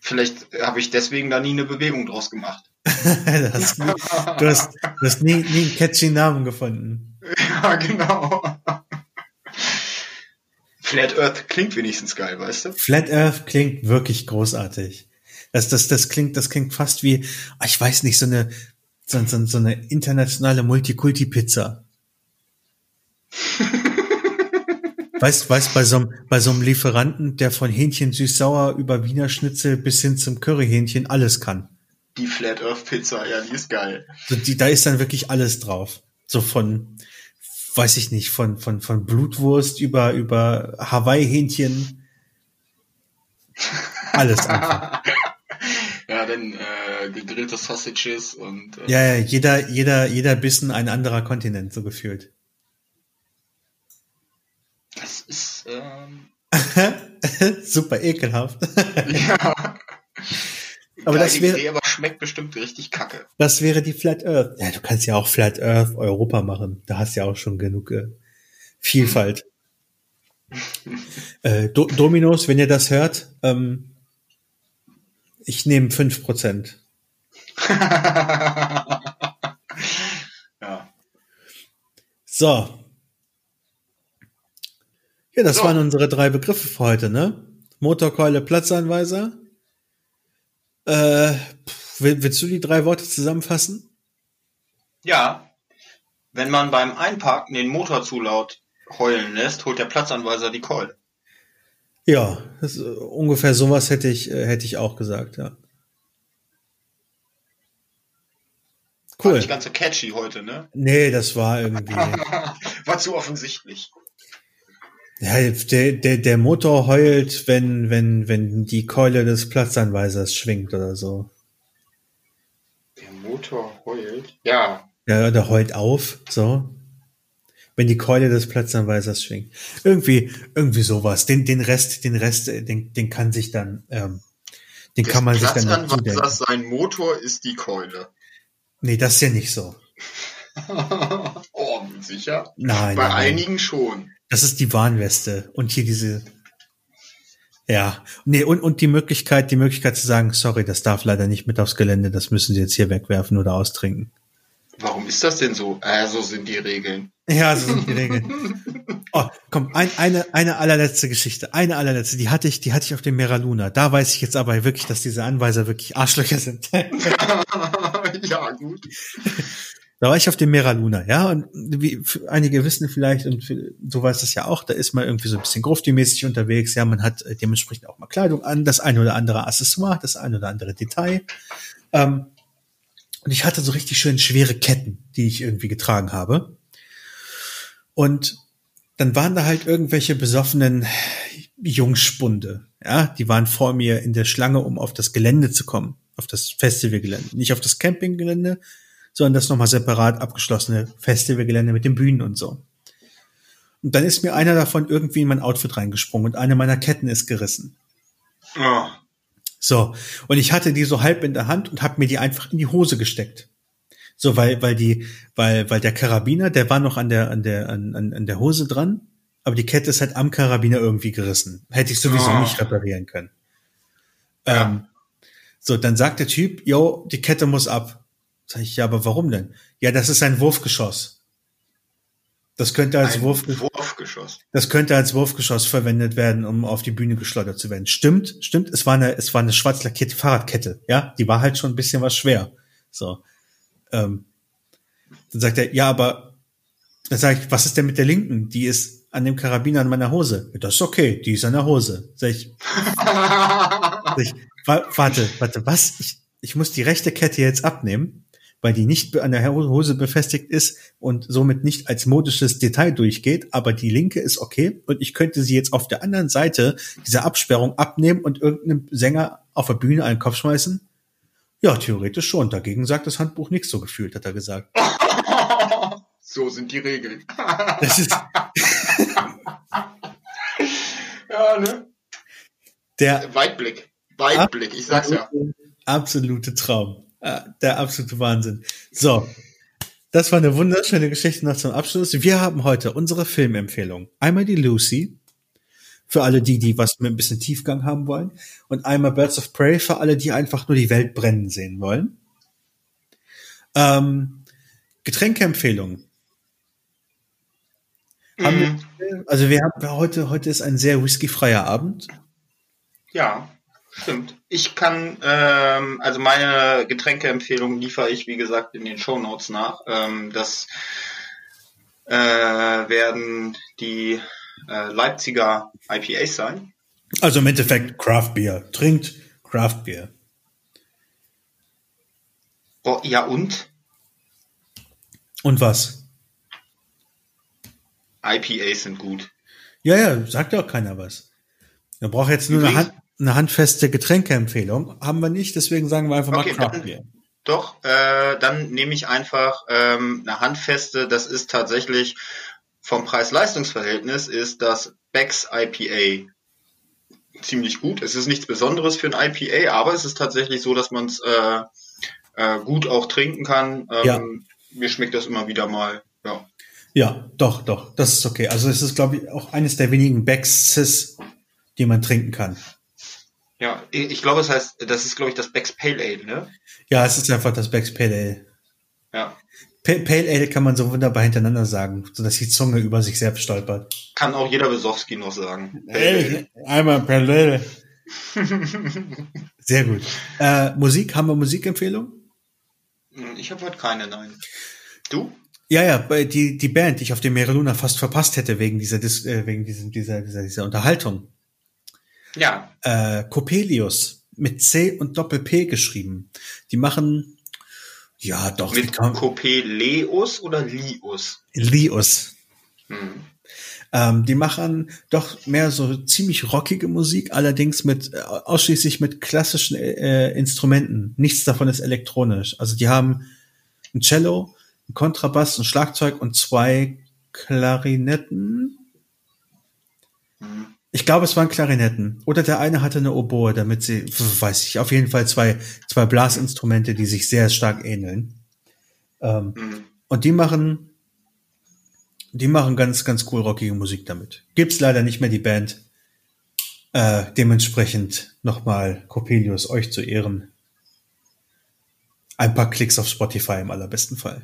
Vielleicht habe ich deswegen da nie eine Bewegung draus gemacht. das, du, hast, du hast nie, nie einen catchy Namen gefunden. Ja, genau. Flat Earth klingt wenigstens geil, weißt du? Flat Earth klingt wirklich großartig. Das, das, das klingt, das klingt fast wie, ah, ich weiß nicht, so eine, so, so, so eine internationale Multikulti-Pizza. Weißt, weißt, bei so einem, bei so einem Lieferanten, der von Hähnchen süß-sauer über Wiener Schnitzel bis hin zum Curryhähnchen alles kann. Die Flat Earth Pizza, ja, die ist geil. So, die, da ist dann wirklich alles drauf. So von, weiß ich nicht, von, von, von Blutwurst über, über Hawaii-Hähnchen. Alles einfach. ja, dann äh, gegrillte Sausages und. Äh, ja, ja, jeder, jeder, jeder Bissen ein anderer Kontinent, so gefühlt. Das ist ähm... super ekelhaft. ja. Aber das wäre, Idee, aber schmeckt bestimmt richtig kacke. Das wäre die Flat Earth. Ja, du kannst ja auch Flat Earth Europa machen. Da hast du ja auch schon genug äh, Vielfalt. äh, Do Dominos, wenn ihr das hört, ähm, ich nehme fünf Prozent. ja. So. Ja, das so. waren unsere drei Begriffe für heute, ne? Motorkeule, Platzanweiser. Äh, willst du die drei Worte zusammenfassen? Ja. Wenn man beim Einparken den Motor zu laut heulen lässt, holt der Platzanweiser die Keule. Ja, das, äh, ungefähr sowas hätte ich, äh, hätte ich auch gesagt, ja. Cool. War nicht ganz so catchy heute, ne? Nee, das war irgendwie. war zu offensichtlich. Ja, der, der, der Motor heult, wenn, wenn, wenn die Keule des Platzanweisers schwingt oder so. Der Motor heult? Ja. Ja, der heult auf, so wenn die Keule des Platzanweisers schwingt. Irgendwie, irgendwie sowas. Den, den Rest, den Rest, äh, den, den kann sich dann, ähm, den des kann man sich dann dazu denken. Sein Motor ist die Keule. Nee, das ist ja nicht so. oh, sicher? Nein. Bei nein, einigen schon. Das ist die Warnweste. Und hier diese, ja, nee, und, und die Möglichkeit, die Möglichkeit zu sagen, sorry, das darf leider nicht mit aufs Gelände, das müssen Sie jetzt hier wegwerfen oder austrinken. Warum ist das denn so? Äh, so sind die Regeln. Ja, so sind die Regeln. Oh, komm, ein, eine, eine allerletzte Geschichte. Eine allerletzte, die hatte ich, die hatte ich auf dem Mera Luna. Da weiß ich jetzt aber wirklich, dass diese Anweiser wirklich Arschlöcher sind. ja, gut. Da war ich auf dem Mera Luna, ja, und wie einige wissen vielleicht, und so weiß es ja auch, da ist man irgendwie so ein bisschen grufti-mäßig unterwegs, ja, man hat äh, dementsprechend auch mal Kleidung an, das eine oder andere Accessoire, das eine oder andere Detail. Ähm, und ich hatte so richtig schön schwere Ketten, die ich irgendwie getragen habe. Und dann waren da halt irgendwelche besoffenen Jungspunde. Ja, die waren vor mir in der Schlange, um auf das Gelände zu kommen. Auf das Festivalgelände. Nicht auf das Campinggelände, sondern das nochmal separat abgeschlossene Festivalgelände mit den Bühnen und so. Und dann ist mir einer davon irgendwie in mein Outfit reingesprungen und eine meiner Ketten ist gerissen. Oh. So, und ich hatte die so halb in der Hand und habe mir die einfach in die Hose gesteckt. So, weil, weil die, weil, weil der Karabiner, der war noch an der, an der, an, an der Hose dran, aber die Kette ist halt am Karabiner irgendwie gerissen. Hätte ich sowieso oh. nicht reparieren können. Ja. Ähm, so, dann sagt der Typ, yo, die Kette muss ab. Sag ich, ja, aber warum denn? Ja, das ist ein Wurfgeschoss. Das könnte als ein Wurf Wurfgeschoss. Das könnte als Wurfgeschoss verwendet werden, um auf die Bühne geschleudert zu werden. Stimmt, stimmt. Es war eine, es war eine schwarz lackierte Fahrradkette. Ja, die war halt schon ein bisschen was schwer. So. Ähm, dann sagt er, ja, aber dann sage ich, was ist denn mit der linken? Die ist an dem Karabiner an meiner Hose. Das ist okay, die ist an der Hose. Sag ich, sag ich warte, warte, was? Ich, ich muss die rechte Kette jetzt abnehmen, weil die nicht an der Hose befestigt ist und somit nicht als modisches Detail durchgeht, aber die linke ist okay und ich könnte sie jetzt auf der anderen Seite dieser Absperrung abnehmen und irgendeinem Sänger auf der Bühne einen Kopf schmeißen ja, theoretisch schon. Dagegen sagt das Handbuch nichts so gefühlt, hat er gesagt. so sind die Regeln. Das ist ja, ne? Der Weitblick. Weitblick, ich sag's ja. Absolute Traum. Ah, der absolute Wahnsinn. So. Das war eine wunderschöne Geschichte noch zum Abschluss. Wir haben heute unsere Filmempfehlung. Einmal die Lucy, für alle die, die was mit ein bisschen Tiefgang haben wollen. Und einmal Birds of Prey für alle, die einfach nur die Welt brennen sehen wollen. Ähm, Getränkeempfehlungen. Wir, also wir haben heute, heute ist ein sehr whiskyfreier Abend. Ja, stimmt. Ich kann, ähm, also meine Getränkeempfehlung liefere ich, wie gesagt, in den Show Notes nach. Ähm, das äh, werden die äh, Leipziger IPAs sein. Also im Endeffekt Craft Beer. Trinkt Craft Beer. Oh, ja und? Und was? IPAs sind gut. Ja, ja, sagt ja auch keiner was. Da braucht jetzt nur eine, Hand, eine handfeste Getränkeempfehlung. Haben wir nicht, deswegen sagen wir einfach okay, mal Craft Beer. Doch, äh, dann nehme ich einfach ähm, eine handfeste, das ist tatsächlich vom Preis-Leistungs-Verhältnis ist das Becks IPA ziemlich gut. Es ist nichts Besonderes für ein IPA, aber es ist tatsächlich so, dass man es äh, äh, gut auch trinken kann. Ähm, ja. Mir schmeckt das immer wieder mal. Ja. Ja, doch, doch, das ist okay. Also es ist, glaube ich, auch eines der wenigen Becks, die man trinken kann. Ja, ich glaube, es heißt, das ist, glaube ich, das Becks Pale Ale, ne? Ja, es ist einfach das Becks Pale Ale. Ja. Pale Ale kann man so wunderbar hintereinander sagen, sodass die Zunge über sich selbst stolpert. Kann auch jeder Besowski noch sagen. Hey, einmal Pale Ale. Sehr gut. Äh, Musik, haben wir Musikempfehlung? Hm, ich habe heute keine, nein. Du? Ja, ja, die, die Band, die ich auf dem Meere Luna fast verpasst hätte wegen dieser, äh, wegen diesem, dieser, dieser, dieser Unterhaltung. Ja. Äh, Coppelius mit C und Doppel P geschrieben. Die machen ja, doch. Mit Coppelius oder Lius? Lius. Hm. Ähm, die machen doch mehr so ziemlich rockige Musik, allerdings mit äh, ausschließlich mit klassischen äh, Instrumenten. Nichts davon ist elektronisch. Also die haben ein Cello, ein Kontrabass, ein Schlagzeug und zwei Klarinetten. Hm. Ich glaube, es waren Klarinetten. Oder der eine hatte eine Oboe, damit sie, weiß ich, auf jeden Fall zwei, zwei Blasinstrumente, die sich sehr stark ähneln. Ähm, mhm. Und die machen, die machen ganz, ganz cool rockige Musik damit. Gibt's leider nicht mehr die Band. Äh, dementsprechend nochmal Coppelius euch zu Ehren. Ein paar Klicks auf Spotify im allerbesten Fall.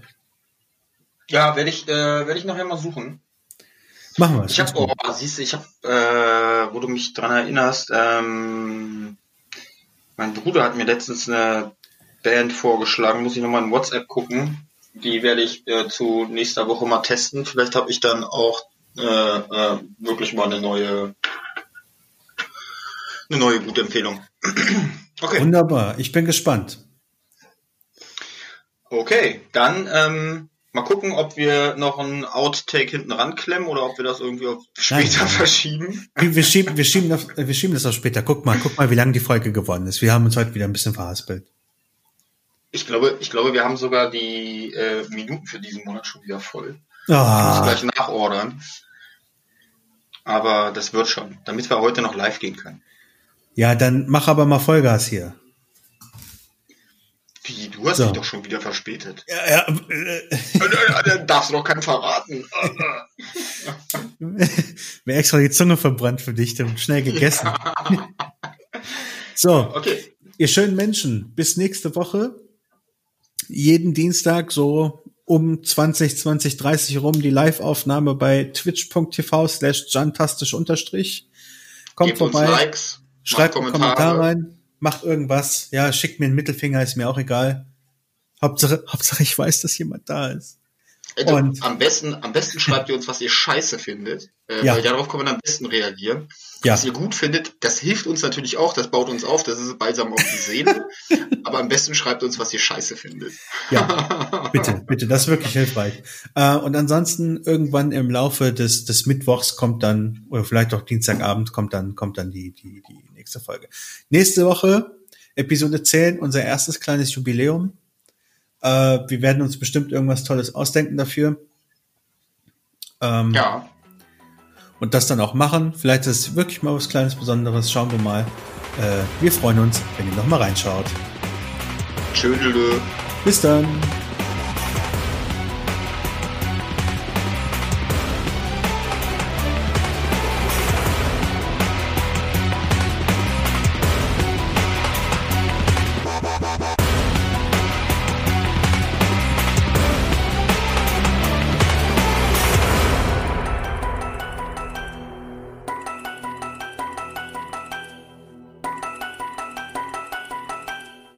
Ja, werde ich, äh, werde ich nachher mal suchen. Machen wir es. Ich habe, oh, siehst du, ich habe, äh, wo du mich dran erinnerst, ähm, mein Bruder hat mir letztens eine Band vorgeschlagen, muss ich nochmal in WhatsApp gucken. Die werde ich äh, zu nächster Woche mal testen. Vielleicht habe ich dann auch äh, äh, wirklich mal eine neue, eine neue gute Empfehlung. okay. Wunderbar, ich bin gespannt. Okay, dann ähm, Mal gucken, ob wir noch ein Outtake hinten ranklemmen oder ob wir das irgendwie auf später Nein. verschieben. Wir schieben, wir, schieben das, wir schieben das auf später. Guck mal, guck mal, wie lange die Folge geworden ist. Wir haben uns heute wieder ein bisschen verhaspelt. Ich glaube, ich glaube, wir haben sogar die äh, Minuten für diesen Monat schon wieder voll. Oh. Ich muss gleich nachordern. Aber das wird schon, damit wir heute noch live gehen können. Ja, dann mach aber mal Vollgas hier. Wie, du hast so. dich doch schon wieder verspätet. Ja, ja. Äh, Dann darfst du doch keinen verraten. Mir extra die Zunge verbrannt für dich und schnell gegessen. so, okay. ihr schönen Menschen, bis nächste Woche. Jeden Dienstag so um 20, 20, 30 rum die Live-Aufnahme bei twitch.tv slash jantastisch unterstrich. Kommt Gebt vorbei. Likes, schreibt einen Kommentar rein macht irgendwas, ja, schickt mir einen Mittelfinger, ist mir auch egal. Hauptsache, Hauptsache ich weiß, dass jemand da ist. Also, und am besten, am besten schreibt ihr uns, was ihr scheiße findet, äh, ja. weil darauf kann man am besten reagieren. Ja. Was ihr gut findet, das hilft uns natürlich auch, das baut uns auf, das ist balsam auf die Seele. aber am besten schreibt uns, was ihr scheiße findet. Ja, bitte, bitte, das ist wirklich hilfreich. Äh, und ansonsten irgendwann im Laufe des, des Mittwochs kommt dann, oder vielleicht auch Dienstagabend kommt dann, kommt dann die, die, die nächste Folge. Nächste Woche, Episode 10, unser erstes kleines Jubiläum. Äh, wir werden uns bestimmt irgendwas Tolles ausdenken dafür. Ähm, ja. Und das dann auch machen. Vielleicht ist es wirklich mal was Kleines Besonderes. Schauen wir mal. Äh, wir freuen uns, wenn ihr noch mal reinschaut. Tschüss. Bis dann.